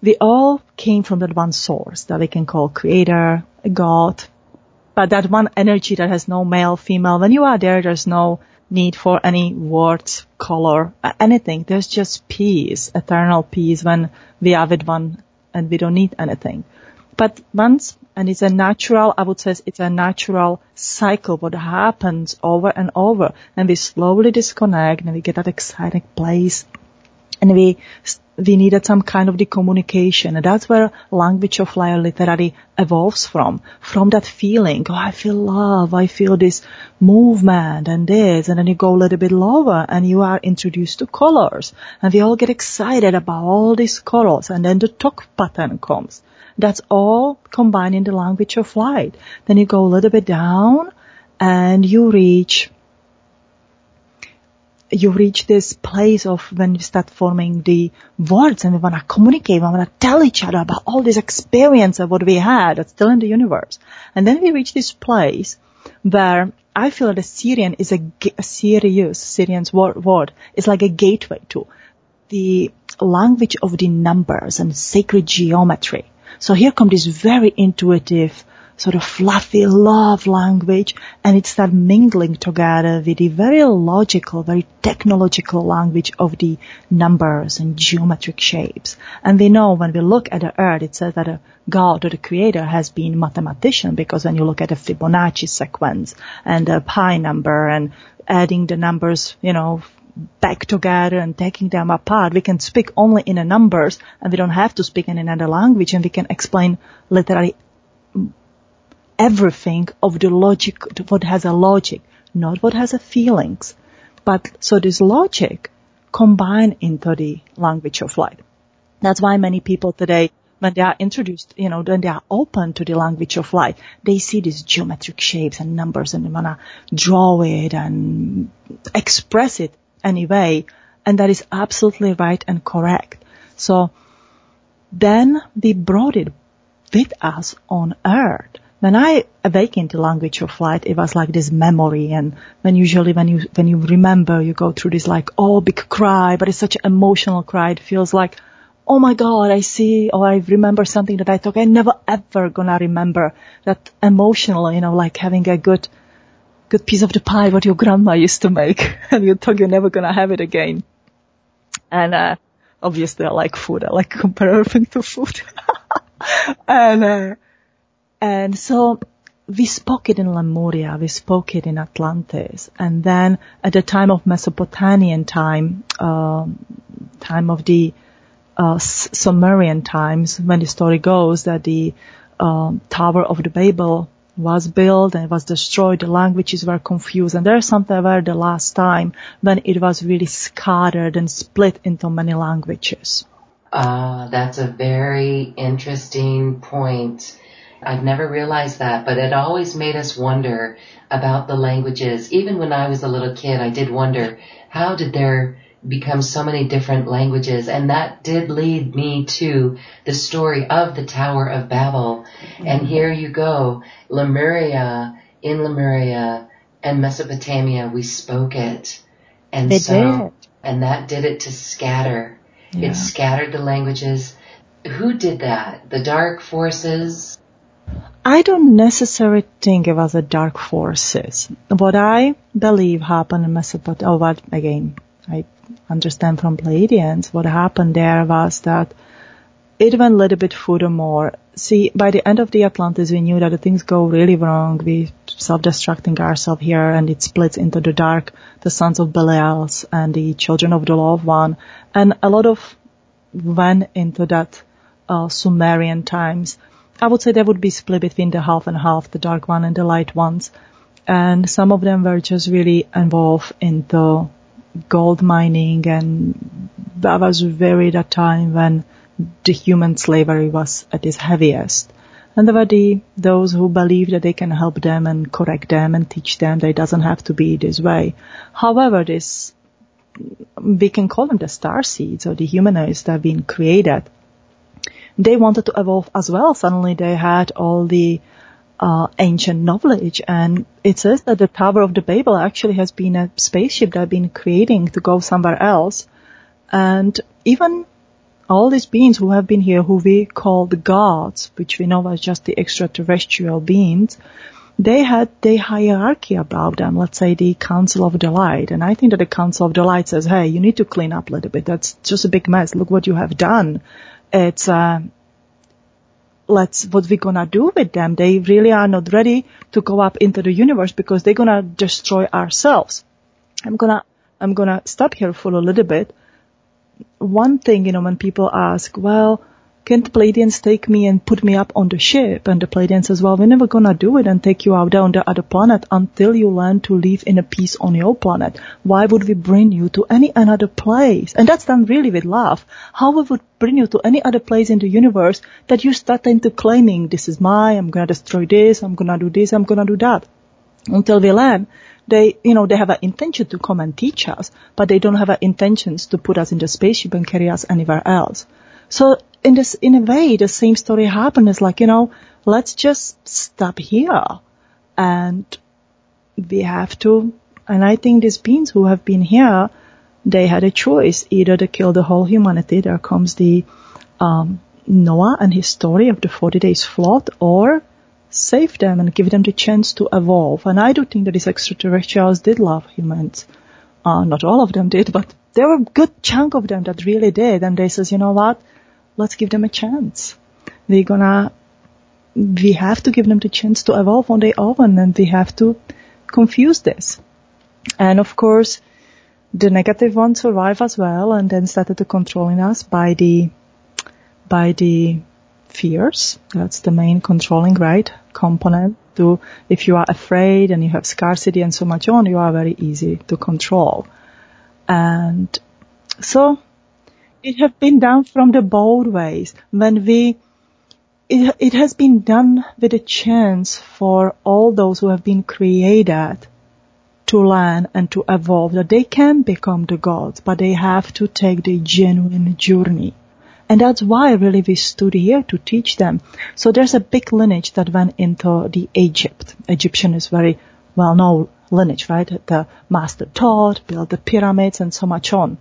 we all came from that one source that we can call creator, God, but that one energy that has no male, female, when you are there, there's no need for any words, color, anything. There's just peace, eternal peace when we are with one and we don't need anything. But once, and it's a natural, I would say it's a natural cycle what happens over and over and we slowly disconnect and we get that exciting place and we we needed some kind of the communication. And that's where language of light literally evolves from. From that feeling, oh, I feel love, I feel this movement and this, and then you go a little bit lower and you are introduced to colors. And we all get excited about all these colors and then the talk pattern comes. That's all combined in the language of light. Then you go a little bit down and you reach you reach this place of when you start forming the words and we want to communicate, we want to tell each other about all this experience of what we had that's still in the universe. And then we reach this place where I feel that Sirian is a, a Sirius, Sirian's word, word like a gateway to the language of the numbers and sacred geometry. So here come these very intuitive, sort of fluffy love language and it started mingling together with the very logical, very technological language of the numbers and geometric shapes. And we know when we look at the earth, it says that a God or the creator has been mathematician because when you look at the Fibonacci sequence and the pi number and adding the numbers, you know, back together and taking them apart. We can speak only in the numbers and we don't have to speak in another language and we can explain literally everything of the logic, what has a logic, not what has a feelings. But so this logic combined into the language of light. That's why many people today, when they are introduced, you know, when they are open to the language of light, they see these geometric shapes and numbers and they wanna draw it and express it anyway. And that is absolutely right and correct. So then we brought it with us on earth when I awakened the language of light, it was like this memory. And when usually when you, when you remember, you go through this like, oh, big cry, but it's such an emotional cry. It feels like oh my God, I see, or I remember something that I thought I never ever gonna remember that emotional, you know, like having a good, good piece of the pie what your grandma used to make and you thought you're never gonna have it again. And, uh, obviously I like food. I like compare everything to food. and, uh, and so we spoke it in Lemuria, we spoke it in Atlantis, and then at the time of Mesopotamian time, um, time of the uh, Sumerian times, when the story goes that the um, Tower of the Babel was built and was destroyed, the languages were confused, and there's something where the last time when it was really scattered and split into many languages. Ah, uh, that's a very interesting point I've never realized that, but it always made us wonder about the languages. Even when I was a little kid, I did wonder, how did there become so many different languages? And that did lead me to the story of the Tower of Babel. Mm-hmm. And here you go, Lemuria, in Lemuria and Mesopotamia, we spoke it. And they so, did. and that did it to scatter. Yeah. It scattered the languages. Who did that? The dark forces? I don't necessarily think it was the dark forces. What I believe happened in Mesopotamia, oh, what again, I understand from Pleiadians, what happened there was that it went a little bit furthermore. See, by the end of the Atlantis, we knew that the things go really wrong. We self-destructing ourselves here and it splits into the dark, the sons of Belials and the children of the loved one. And a lot of went into that uh, Sumerian times. I would say they would be split between the half and half, the dark one and the light ones. And some of them were just really involved into gold mining and that was very the time when the human slavery was at its heaviest. And there were the, those who believe that they can help them and correct them and teach them that it doesn't have to be this way. However, this, we can call them the star seeds or the humanoids that have been created they wanted to evolve as well. Suddenly they had all the uh, ancient knowledge and it says that the Tower of the Babel actually has been a spaceship that have been creating to go somewhere else. And even all these beings who have been here, who we call the gods, which we know as just the extraterrestrial beings, they had the hierarchy about them, let's say the Council of the Light. And I think that the Council of the Light says, hey, you need to clean up a little bit. That's just a big mess. Look what you have done it's uh, let's what we're gonna do with them. They really are not ready to go up into the universe because they're gonna destroy ourselves. I'm gonna I'm gonna stop here for a little bit. One thing, you know, when people ask, well, can the Pleiadians take me and put me up on the ship? And the Pleiadians says, well, we're never gonna do it and take you out there on the other planet until you learn to live in a peace on your planet. Why would we bring you to any another place? And that's done really with love. How we would bring you to any other place in the universe that you start into claiming, this is mine, I'm gonna destroy this, I'm gonna do this, I'm gonna do that. Until we learn they, you know, they have an intention to come and teach us, but they don't have an intentions to put us in the spaceship and carry us anywhere else. So in this, in a way, the same story happened. It's like, you know, let's just stop here. And we have to, and I think these beings who have been here, they had a choice, either to kill the whole humanity, there comes the, um, Noah and his story of the 40 days flood, or save them and give them the chance to evolve. And I do think that these extraterrestrials did love humans. Uh, not all of them did, but there were a good chunk of them that really did. And they says, you know what? Let's give them a chance. We're gonna, we have to give them the chance to evolve on their own and we have to confuse this. And of course, the negative ones survive as well and then started to controlling us by the, by the fears. That's the main controlling, right? Component to, if you are afraid and you have scarcity and so much on, you are very easy to control. And so it has been done from the bold ways when we it, it has been done with a chance for all those who have been created to learn and to evolve that they can become the gods, but they have to take the genuine journey. And that's why really we stood here to teach them. So there's a big lineage that went into the Egypt. Egyptian is very well known lineage, right? The master taught, built the pyramids and so much on.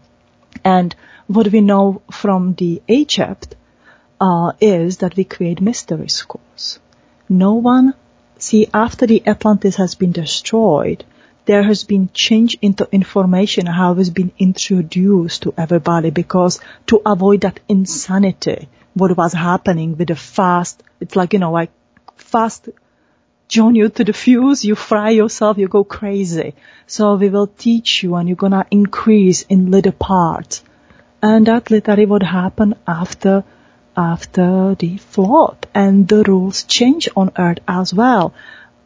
And what we know from the Egypt uh, is that we create mystery schools. No one, see, after the Atlantis has been destroyed, there has been change into information how it's been introduced to everybody because to avoid that insanity, what was happening with the fast, it's like, you know, like fast join you to the fuse, you fry yourself, you go crazy. So we will teach you and you're gonna increase in little parts. And that literally would happen after, after the flood and the rules change on earth as well.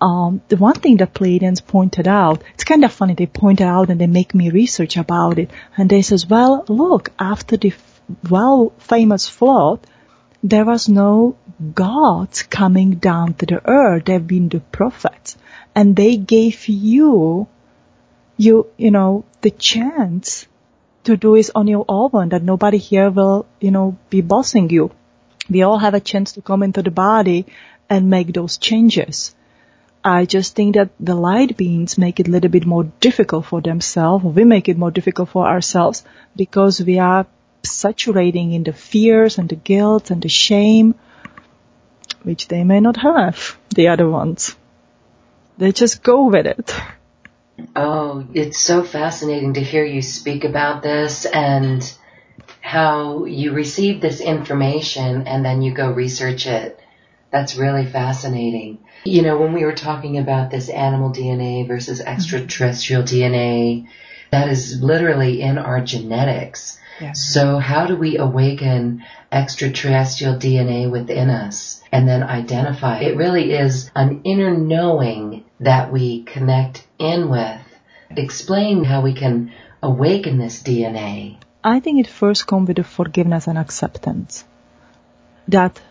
Um, the one thing that Pleiadians pointed out, it's kind of funny, they point out and they make me research about it. And they says, well, look, after the well famous flood, there was no God coming down to the earth. They've been the prophets. And they gave you, you, you know, the chance to do it on your own, that nobody here will, you know, be bossing you. We all have a chance to come into the body and make those changes. I just think that the light beings make it a little bit more difficult for themselves. We make it more difficult for ourselves because we are saturating in the fears and the guilt and the shame, which they may not have, the other ones. They just go with it. Oh, it's so fascinating to hear you speak about this and how you receive this information and then you go research it. That's really fascinating. You know, when we were talking about this animal DNA versus mm-hmm. extraterrestrial DNA, that is literally in our genetics. So how do we awaken extraterrestrial DNA within us and then identify? It really is an inner knowing that we connect in with. Explain how we can awaken this DNA. I think it first comes with the forgiveness and acceptance. That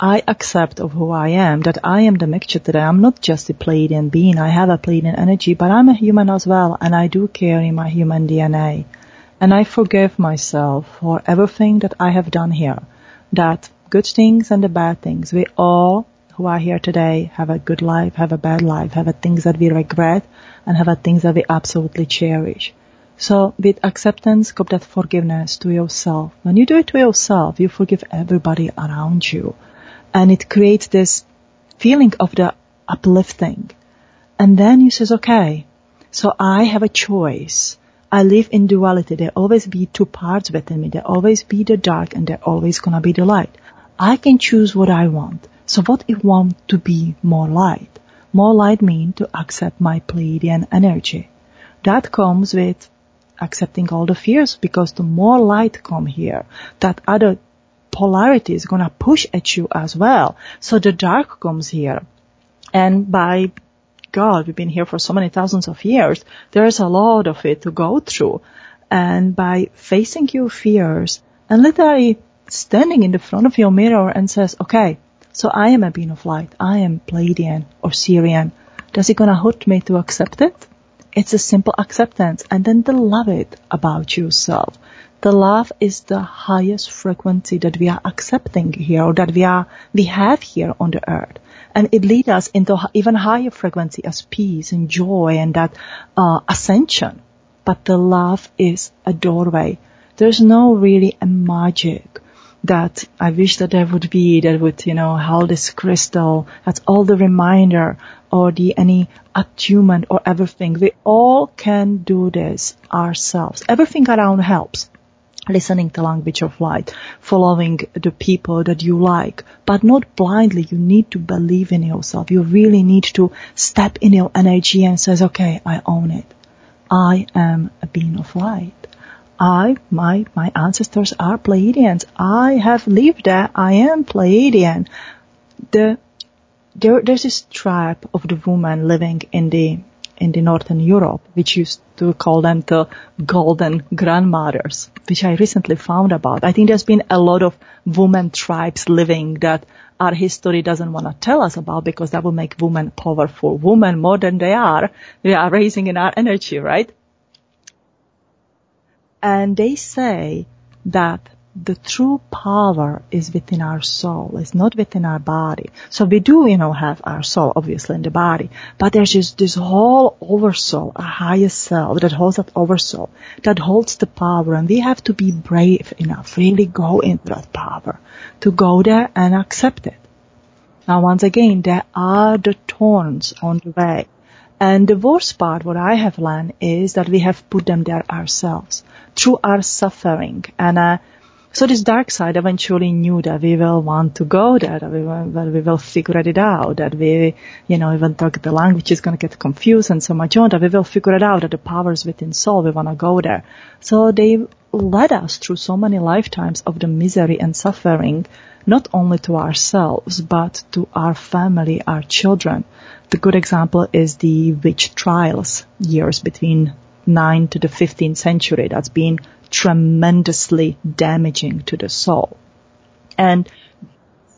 I accept of who I am, that I am the mixture today. I'm not just a Pleiadian being. I have a Pleiadian energy, but I'm a human as well, and I do carry my human DNA. And I forgive myself for everything that I have done here. That good things and the bad things, we all who are here today have a good life, have a bad life, have a things that we regret, and have a things that we absolutely cherish. So with acceptance come that forgiveness to yourself. When you do it to yourself, you forgive everybody around you. And it creates this feeling of the uplifting. And then you says, okay, so I have a choice. I live in duality. There always be two parts within me. There always be the dark and there always gonna be the light. I can choose what I want. So what I want to be more light? More light mean to accept my Pleiadian energy. That comes with accepting all the fears because the more light come here, that other polarity is gonna push at you as well. So the dark comes here. And by God, we've been here for so many thousands of years. There's a lot of it to go through. And by facing your fears and literally standing in the front of your mirror and says, okay, so I am a being of light. I am Pleiadian or Sirian. Does it gonna hurt me to accept it? It's a simple acceptance and then the love it about yourself. The love is the highest frequency that we are accepting here or that we are, we have here on the earth and it leads us into even higher frequency as peace and joy and that uh, ascension. But the love is a doorway. There's no really a magic that I wish that there would be that would, you know, hold this crystal. That's all the reminder or the any attunement or everything. We all can do this ourselves. Everything around helps listening to language of light, following the people that you like, but not blindly. You need to believe in yourself. You really need to step in your energy and says, okay, I own it. I am a being of light. I, my, my ancestors are Pleiadians. I have lived there. I am Pleiadian. The, there, there's this tribe of the woman living in the in the Northern Europe, which used to call them the golden grandmothers, which I recently found about. I think there's been a lot of women tribes living that our history doesn't want to tell us about because that will make women powerful. Women more than they are, they are raising in our energy, right? And they say that the true power is within our soul. It's not within our body. So we do, you know, have our soul obviously in the body, but there's just this whole oversoul, a higher self that holds that oversoul, that holds the power and we have to be brave enough, really go into that power, to go there and accept it. Now once again, there are the thorns on the way. And the worst part, what I have learned is that we have put them there ourselves through our suffering. And uh, so this dark side eventually knew that we will want to go there, that we will, that we will figure it out, that we, you know, even though the language is going to get confused and so much on, that we will figure it out, that the powers within soul, we want to go there. So they led us through so many lifetimes of the misery and suffering, not only to ourselves, but to our family, our children. The good example is the witch trials years between 9 to the 15th century. That's been tremendously damaging to the soul. And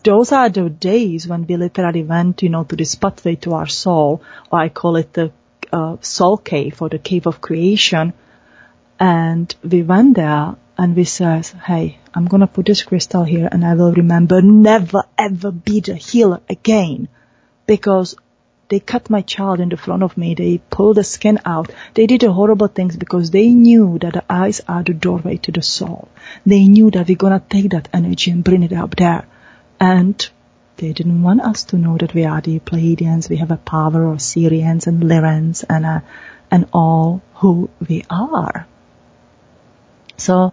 those are the days when we literally went, you know, to this pathway to our soul, or I call it the uh, soul cave or the cave of creation. And we went there and we said, hey, I'm going to put this crystal here and I will remember never ever be the healer again because they cut my child in the front of me. They pulled the skin out. They did horrible things because they knew that the eyes are the doorway to the soul. They knew that we're gonna take that energy and bring it up there. And they didn't want us to know that we are the Pleiadians. We have a power of Sirians and Lyrans and, uh, and all who we are. So,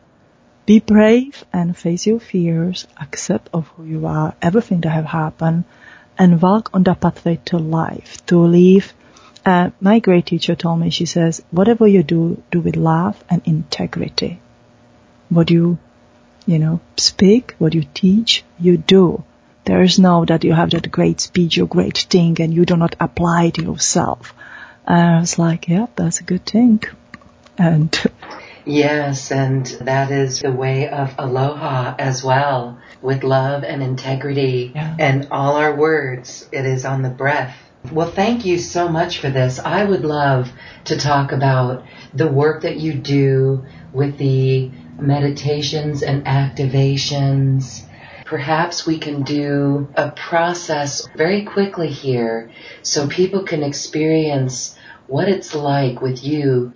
be brave and face your fears, accept of who you are, everything that have happened, and walk on the pathway to life, to live. Uh, my great teacher told me, she says, whatever you do, do with love and integrity. What you, you know, speak, what you teach, you do. There is no that you have that great speech or great thing and you do not apply it yourself. And I was like, yeah, that's a good thing. And Yes, and that is the way of aloha as well, with love and integrity yeah. and all our words. It is on the breath. Well, thank you so much for this. I would love to talk about the work that you do with the meditations and activations. Perhaps we can do a process very quickly here so people can experience what it's like with you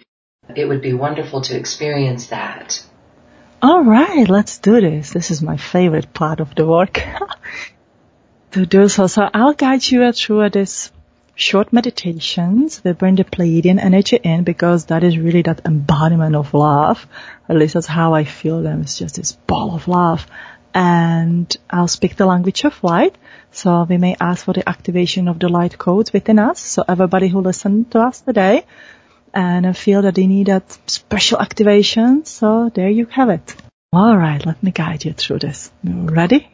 it would be wonderful to experience that. All right, let's do this. This is my favorite part of the work. to do so. So I'll guide you through this short meditations. We bring the Pleiadian energy in because that is really that embodiment of love. At least that's how I feel them. It's just this ball of love. And I'll speak the language of light. So we may ask for the activation of the light codes within us. So everybody who listened to us today, and I feel that they need that special activation. So there you have it. All right, let me guide you through this. Ready?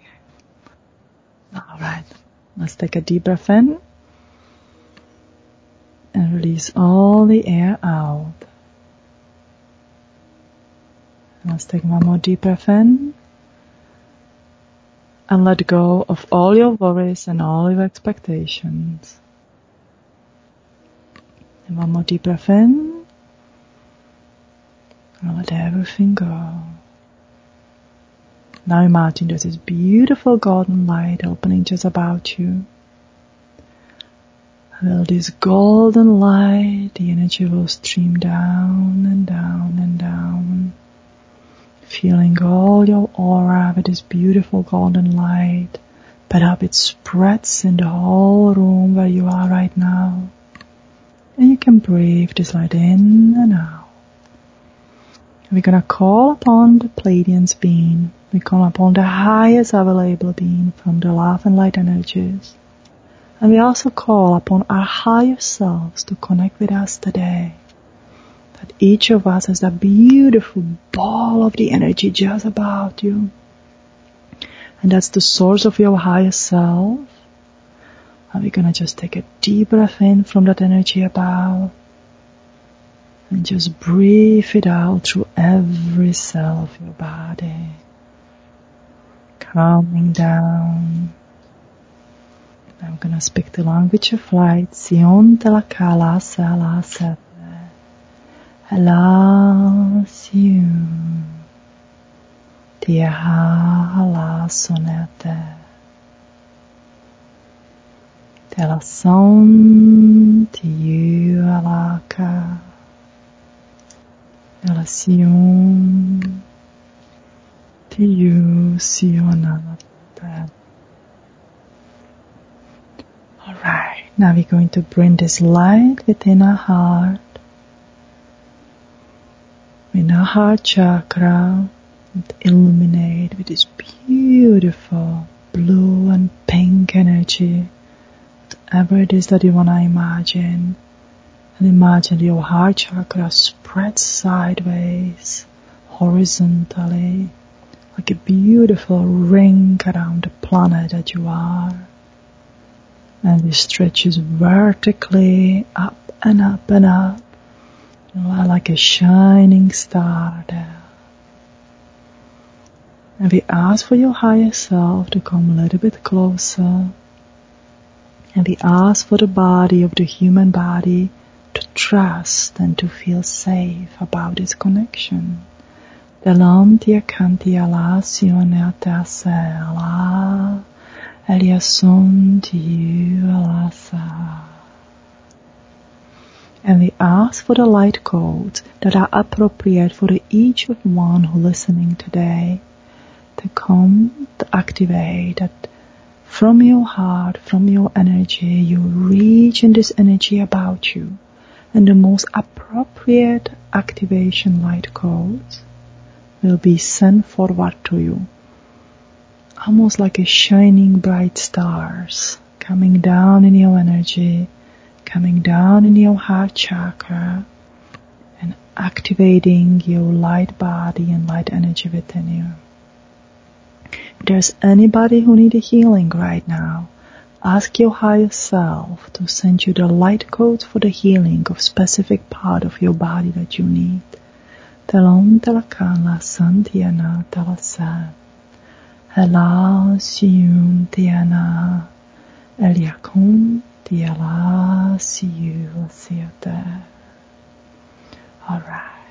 All right, let's take a deep breath in and release all the air out. Let's take one more deep breath in and let go of all your worries and all your expectations. And one more deep breath in. And let everything go. Now imagine there's this beautiful golden light opening just about you. And this golden light, the energy will stream down and down and down. Feeling all your aura with this beautiful golden light. But up it spreads in the whole room where you are right now. And you can breathe this light in and out. We're gonna call upon the Pleiadians being. We call upon the highest available being from the love and light energies. And we also call upon our higher selves to connect with us today. That each of us has that beautiful ball of the energy just about you. And that's the source of your higher self. And we're gonna just take a deep breath in from that energy above. And just breathe it out through every cell of your body. Calming down. I'm gonna speak the language of light. Sion telakala sala sete. Hello, Sion. Tiahala sonete. Relação tiualaka. Relação tiusionata. Alright, now we're going to bring this light within our heart. In our heart chakra, and illuminate with this beautiful blue and pink energy. Whatever it is that you want to imagine. And imagine your heart chakra spread sideways, horizontally, like a beautiful ring around the planet that you are. And it stretches vertically up and up and up. Like a shining star there. And we ask for your higher self to come a little bit closer. And we ask for the body of the human body to trust and to feel safe about this connection. Delam tia kanti ala sione te se ala eliasun tiu alasa. And we ask for the light codes that are appropriate for each one who listening today to come to activate that from your heart, from your energy, you reach in this energy about you and the most appropriate activation light codes will be sent forward to you. Almost like a shining bright stars coming down in your energy, coming down in your heart chakra and activating your light body and light energy within you. If there's anybody who need a healing right now, ask your higher self to send you the light code for the healing of specific part of your body that you need. Telon telakala santiana telasa. Hela siun tiana. Eliakun tiala siate. Alright.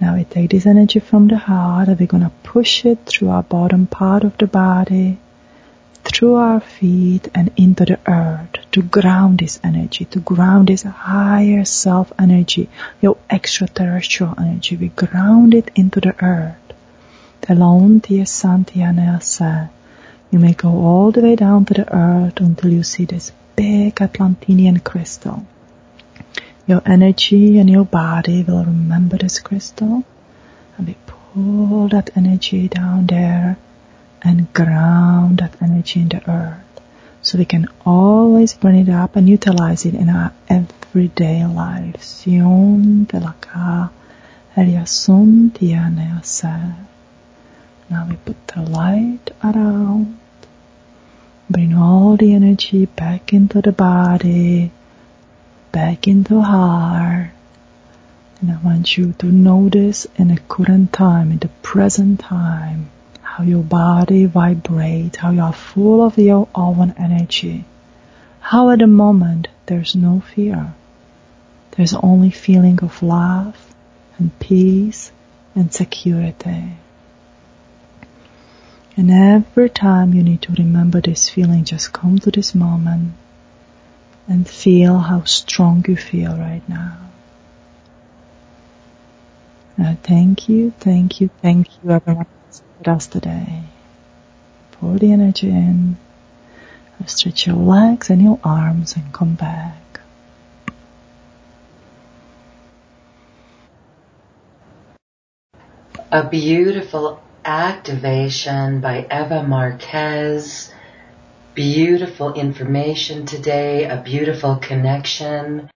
Now we take this energy from the heart and we're going to push it through our bottom part of the body, through our feet and into the earth to ground this energy, to ground this higher self energy, your extraterrestrial energy. We ground it into the earth. The longer you may go all the way down to the earth until you see this big Atlantinian crystal. Your energy and your body will remember this crystal and we pull that energy down there and ground that energy in the earth. So we can always bring it up and utilize it in our everyday life. Now we put the light around. Bring all the energy back into the body back into heart. And I want you to notice in the current time, in the present time, how your body vibrates, how you are full of your own energy. How at the moment there's no fear. There's only feeling of love and peace and security. And every time you need to remember this feeling, just come to this moment and feel how strong you feel right now. Now thank you, thank you, thank you everyone with us today. Pour the energy in. Uh, stretch your legs and your arms and come back. A beautiful activation by Eva Marquez beautiful information today, a beautiful connection.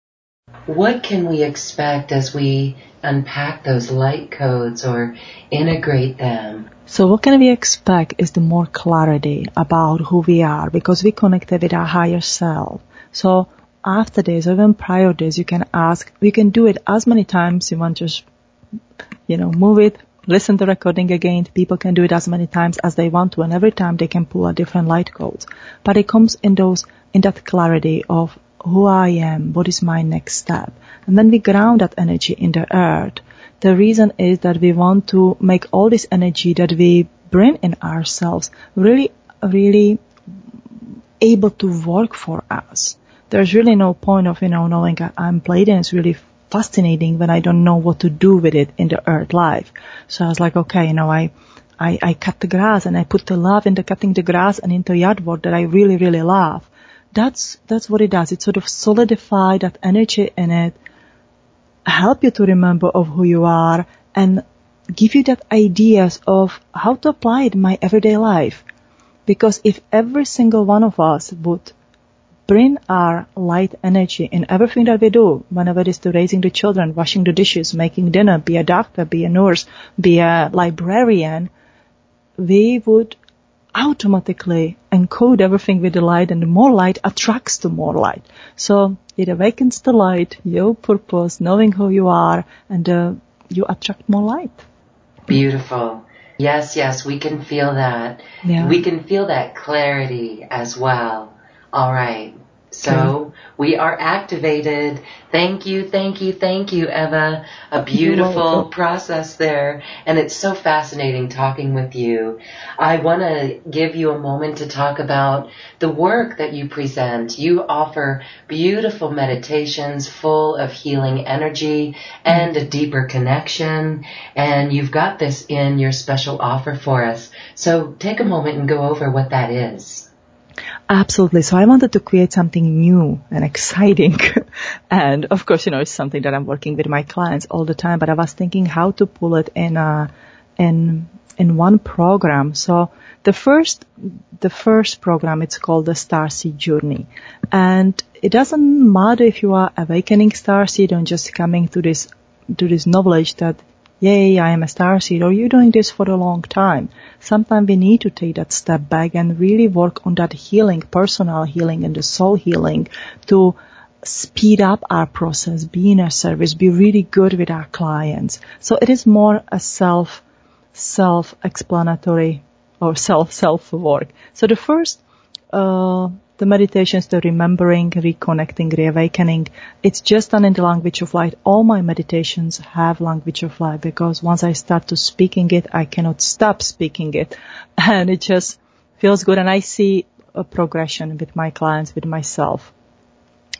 What can we expect as we unpack those light codes or integrate them? So what can we expect is the more clarity about who we are because we connected with our higher self. So after this or even prior to this, you can ask, we can do it as many times you want, just, you know, move it, listen the recording again. People can do it as many times as they want to, and every time they can pull a different light codes. But it comes in those, in that clarity of who I am, what is my next step. And then we ground that energy in the earth. The reason is that we want to make all this energy that we bring in ourselves really, really able to work for us. There's really no point of, you know, knowing I'm Pleiadian and it's really fascinating when I don't know what to do with it in the earth life. So I was like, okay, you know, I, I, I cut the grass and I put the love into cutting the grass and into yard work that I really, really love. That's, that's what it does. It sort of solidify that energy in it, help you to remember of who you are and give you that ideas of how to apply it in my everyday life. Because if every single one of us would bring our light energy in everything that we do, whenever it is to raising the children, washing the dishes, making dinner, be a doctor, be a nurse, be a librarian, we would automatically encode everything with the light and the more light attracts to more light. So it awakens the light, your purpose, knowing who you are, and uh, you attract more light. Beautiful. Yes, yes, we can feel that. Yeah. We can feel that clarity as well. All right. So we are activated. Thank you, thank you, thank you, Eva. A beautiful process there. And it's so fascinating talking with you. I want to give you a moment to talk about the work that you present. You offer beautiful meditations full of healing energy and a deeper connection. And you've got this in your special offer for us. So take a moment and go over what that is. Absolutely. So I wanted to create something new and exciting. and of course, you know, it's something that I'm working with my clients all the time, but I was thinking how to pull it in a, in, in one program. So the first, the first program, it's called the Starseed Journey. And it doesn't matter if you are awakening Starseed or just coming to this, to this knowledge that yay, I am a starseed, or you're doing this for a long time. Sometimes we need to take that step back and really work on that healing, personal healing and the soul healing to speed up our process, be in a service, be really good with our clients. So it is more a self, self-explanatory or self-self work. So the first, uh, the meditations, the remembering, reconnecting, reawakening, it's just done in the language of light. All my meditations have language of light because once I start to speaking it, I cannot stop speaking it. And it just feels good. And I see a progression with my clients, with myself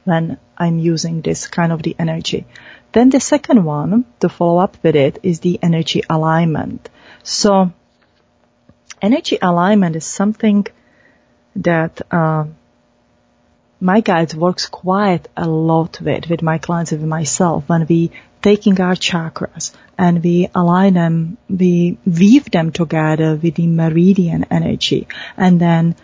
when I'm using this kind of the energy. Then the second one to follow up with it is the energy alignment. So energy alignment is something that uh, my guides works quite a lot with, with my clients and with myself when we taking our chakras and we align them, we weave them together with the meridian energy and then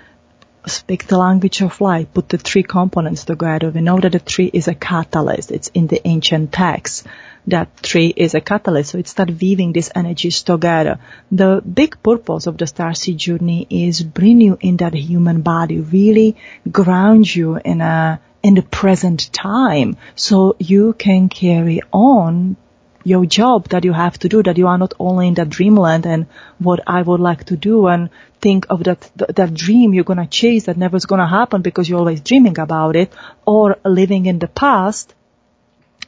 speak the language of light, put the three components together. We know that the tree is a catalyst. It's in the ancient text that tree is a catalyst. So it start weaving these energies together. The big purpose of the starseed journey is bring you in that human body, really ground you in a, in the present time so you can carry on your job that you have to do, that you are not only in that dreamland and what I would like to do and think of that, that dream you're gonna chase that never is gonna happen because you're always dreaming about it or living in the past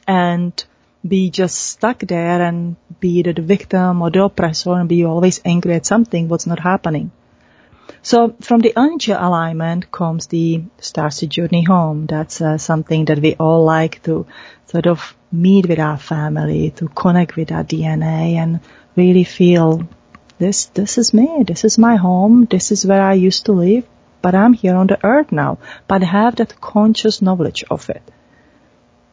and be just stuck there and be the victim or the oppressor and be always angry at something what's not happening. So from the energy alignment comes the starseed journey home. That's uh, something that we all like to sort of meet with our family, to connect with our DNA and really feel this, this is me, this is my home, this is where I used to live, but I'm here on the earth now, but have that conscious knowledge of it.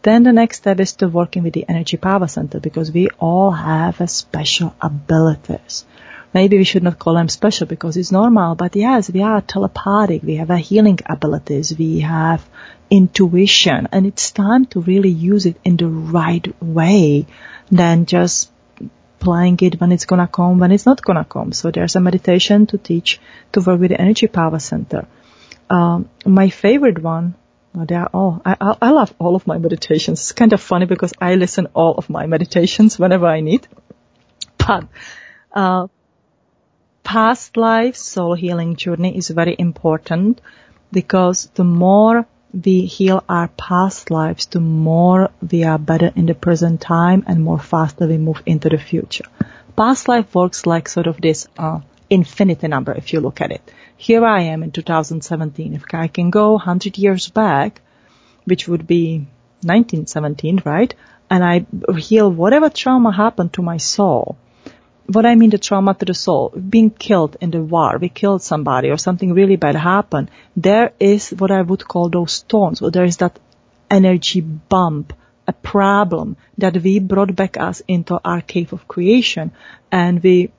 Then the next step is to working with the energy power center because we all have a special abilities. Maybe we should not call them special because it's normal, but yes, we are telepathic. We have a healing abilities. We have intuition and it's time to really use it in the right way than just playing it when it's gonna come, when it's not gonna come. So there's a meditation to teach to work with the energy power center. Um, my favorite one they are all. I, I, I love all of my meditations. It's kind of funny because I listen all of my meditations whenever I need. But uh, past life soul healing journey is very important because the more we heal our past lives, the more we are better in the present time and more faster we move into the future. Past life works like sort of this uh, infinity number if you look at it. Here I am in 2017. If I can go 100 years back, which would be 1917, right? And I heal whatever trauma happened to my soul. What I mean the trauma to the soul, being killed in the war, we killed somebody or something really bad happened. There is what I would call those stones, or there is that energy bump, a problem that we brought back us into our cave of creation and we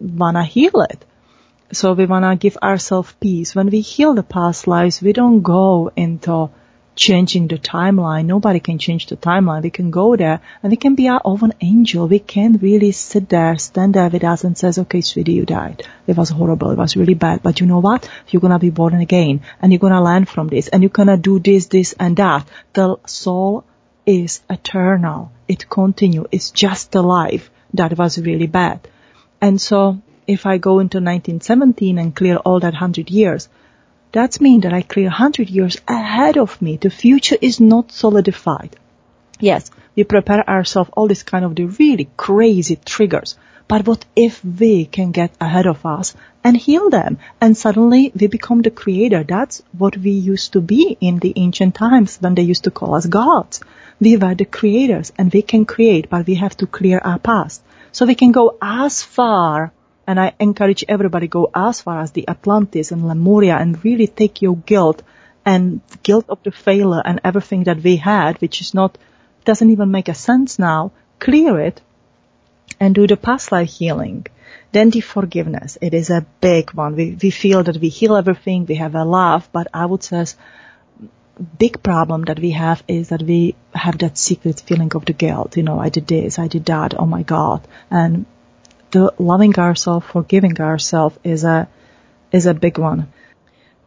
wanna heal it. So we wanna give ourselves peace. When we heal the past lives, we don't go into changing the timeline. Nobody can change the timeline. We can go there and we can be our own angel. We can really sit there, stand there with us and says, okay, sweetie, you died. It was horrible. It was really bad. But you know what? You're going to be born again and you're going to learn from this and you're going to do this, this and that. The soul is eternal. It continues. It's just the life that was really bad. And so if I go into 1917 and clear all that hundred years, that means that I clear 100 years ahead of me. The future is not solidified. Yes, we prepare ourselves all this kind of the really crazy triggers. But what if we can get ahead of us and heal them? And suddenly we become the creator. That's what we used to be in the ancient times when they used to call us gods. We were the creators and we can create, but we have to clear our past. So we can go as far and I encourage everybody go as far as the Atlantis and Lemuria and really take your guilt and guilt of the failure and everything that we had, which is not, doesn't even make a sense now, clear it and do the past life healing. Then the forgiveness. It is a big one. We, we feel that we heal everything. We have a love, but I would say big problem that we have is that we have that secret feeling of the guilt. You know, I did this, I did that. Oh my God. And the loving ourselves, forgiving ourselves is a is a big one.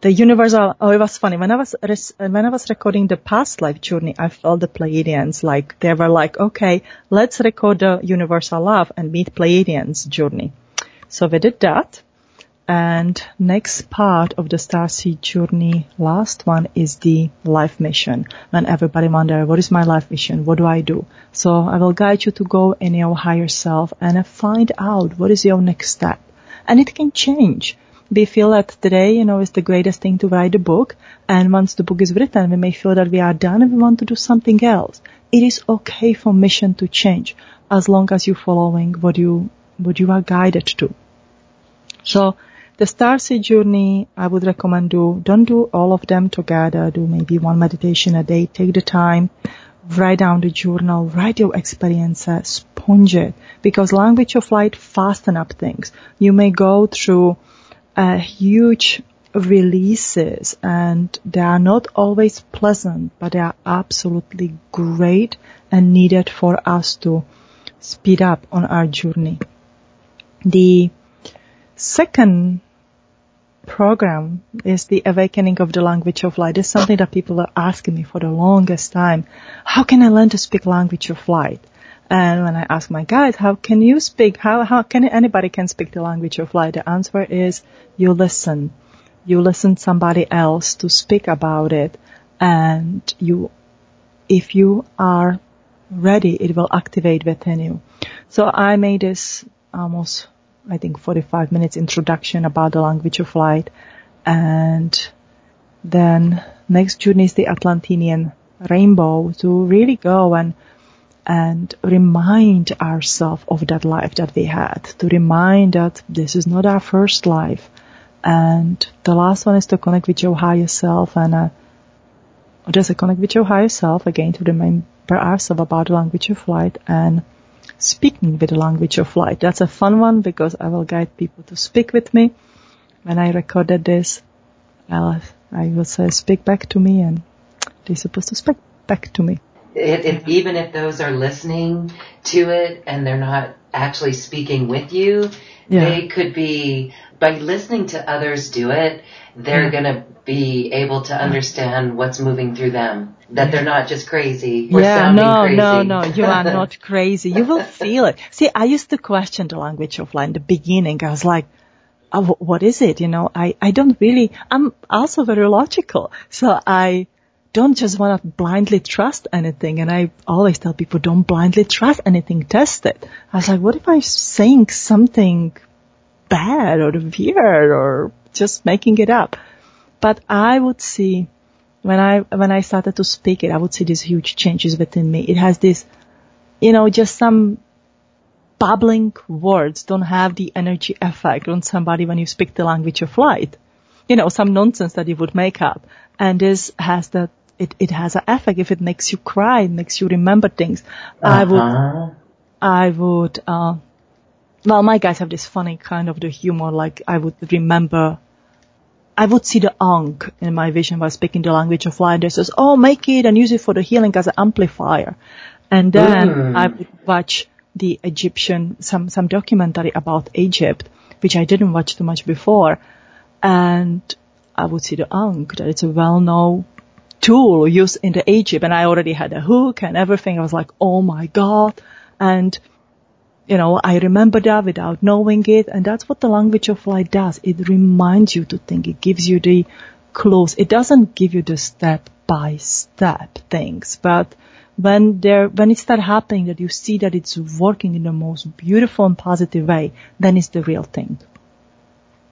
The universal. Oh, it was funny when I was when I was recording the past life journey. I felt the Pleiadians like they were like, okay, let's record the universal love and meet Pleiadians journey. So we did that. And next part of the Starseed journey, last one is the life mission. When everybody wonder, what is my life mission? What do I do? So I will guide you to go in your higher self and find out what is your next step. And it can change. We feel that today, you know, is the greatest thing to write a book. And once the book is written, we may feel that we are done and we want to do something else. It is okay for mission to change as long as you're following what you, what you are guided to. So the Star Starseed journey, I would recommend do, don't do all of them together. Do maybe one meditation a day. Take the time, write down the journal, write your experiences, uh, sponge it. Because language of light fasten up things. You may go through a huge releases and they are not always pleasant, but they are absolutely great and needed for us to speed up on our journey. The second program is the awakening of the language of light. It's something that people are asking me for the longest time. How can I learn to speak language of light? And when I ask my guides, how can you speak? How, how can anybody can speak the language of light? The answer is you listen. You listen somebody else to speak about it and you, if you are ready, it will activate within you. So I made this almost I think 45 minutes introduction about the language of light. And then next journey is the Atlantinian rainbow to really go and and remind ourselves of that life that we had, to remind that this is not our first life. And the last one is to connect with your higher self and uh, just connect with your higher self again to remember ourselves about the language of light and speaking with the language of light. That's a fun one because I will guide people to speak with me. When I recorded this, I'll, I will say, speak back to me and they're supposed to speak back to me. Even if those are listening to it and they're not actually speaking with you, yeah. they could be, by listening to others do it, they're hmm. yeah. going to be able to understand what's moving through them. That they're not just crazy. yeah, no, crazy. no, no, you are not crazy. You will feel it. See, I used to question the language of light in the beginning. I was like, oh, what is it? You know, I, I don't really, I'm also very logical. So I don't just want to blindly trust anything. And I always tell people, don't blindly trust anything, test it. I was like, what if I'm saying something bad or weird or just making it up? But I would see when I, when I started to speak it, I would see these huge changes within me. It has this, you know, just some bubbling words don't have the energy effect on somebody when you speak the language of light. You know, some nonsense that you would make up. And this has that it, it has an effect. If it makes you cry, it makes you remember things. Uh-huh. I would, I would, uh, well, my guys have this funny kind of the humor, like I would remember, I would see the ankh in my vision while speaking the language of light. They says, oh, make it and use it for the healing as an amplifier. And then mm. I would watch the Egyptian, some, some documentary about Egypt, which I didn't watch too much before. And I would see the ankh, that it's a well-known tool used in the Egypt and I already had a hook and everything. I was like, oh my God. And, you know, I remember that without knowing it. And that's what the language of light does. It reminds you to think. It gives you the clues. It doesn't give you the step by step things, but when there, when it starts happening that you see that it's working in the most beautiful and positive way, then it's the real thing.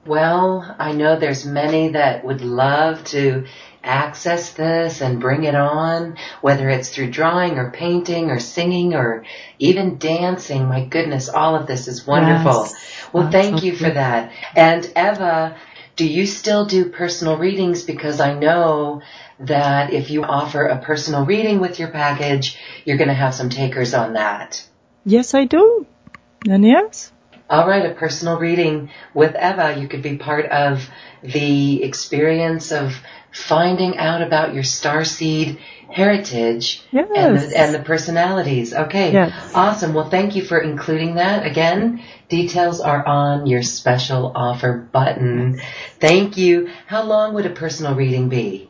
Well, I know there's many that would love to access this and bring it on, whether it's through drawing or painting or singing or even dancing. My goodness, all of this is wonderful. Yes, well, thank you for that. And Eva, do you still do personal readings? Because I know that if you offer a personal reading with your package, you're going to have some takers on that. Yes, I do. And yes. All right, a personal reading with Eva. You could be part of the experience of finding out about your star seed heritage yes. and, the, and the personalities. Okay. Yes. Awesome. Well, thank you for including that. Again, details are on your special offer button. Thank you. How long would a personal reading be?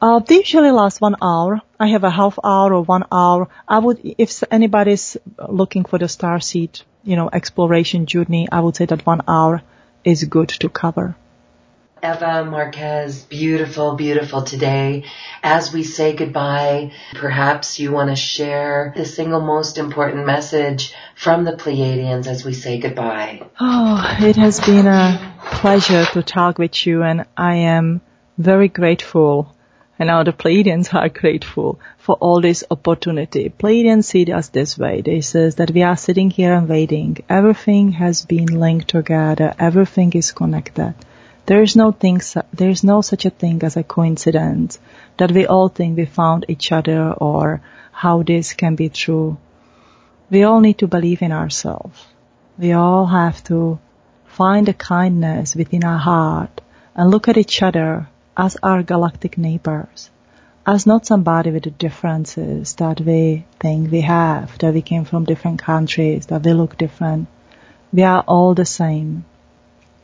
Uh, they usually last one hour. I have a half hour or one hour. I would, if anybody's looking for the star seed, you know, exploration journey, I would say that one hour is good to cover. Eva Marquez, beautiful, beautiful today. As we say goodbye, perhaps you want to share the single most important message from the Pleiadians as we say goodbye. Oh, it has been a pleasure to talk with you and I am very grateful and now the Pleiadians are grateful for all this opportunity. Pleiadians see us this way. They says that we are sitting here and waiting. Everything has been linked together. Everything is connected. There is no thing, there is no such a thing as a coincidence that we all think we found each other or how this can be true. We all need to believe in ourselves. We all have to find a kindness within our heart and look at each other as our galactic neighbors, as not somebody with the differences that we think we have, that we came from different countries, that we look different. We are all the same.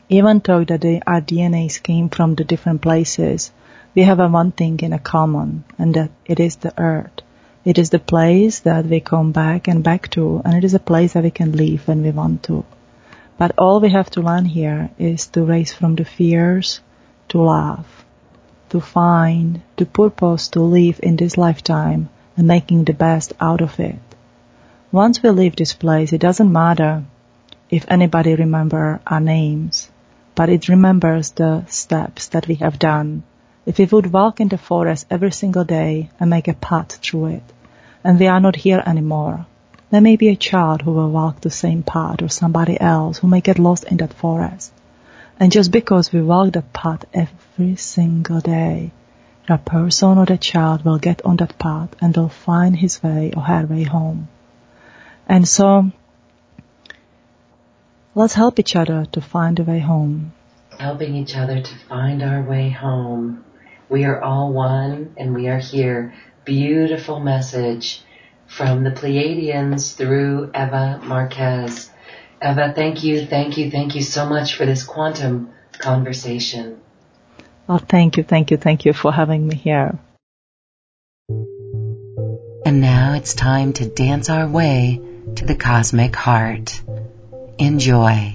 Even though that they, our DNAs came from the different places, we have a one thing in a common, and that it is the earth. It is the place that we come back and back to, and it is a place that we can leave when we want to. But all we have to learn here is to raise from the fears to love, to find the purpose to live in this lifetime and making the best out of it. Once we leave this place, it doesn't matter if anybody remember our names but it remembers the steps that we have done. If we would walk in the forest every single day and make a path through it, and we are not here anymore, there may be a child who will walk the same path or somebody else who may get lost in that forest. And just because we walk the path every single day, a person or a child will get on that path and will find his way or her way home. And so Let's help each other to find a way home. Helping each other to find our way home. We are all one and we are here. Beautiful message from the Pleiadians through Eva Marquez. Eva, thank you, thank you, thank you so much for this quantum conversation. Oh, thank you, thank you, thank you for having me here. And now it's time to dance our way to the cosmic heart. Enjoy.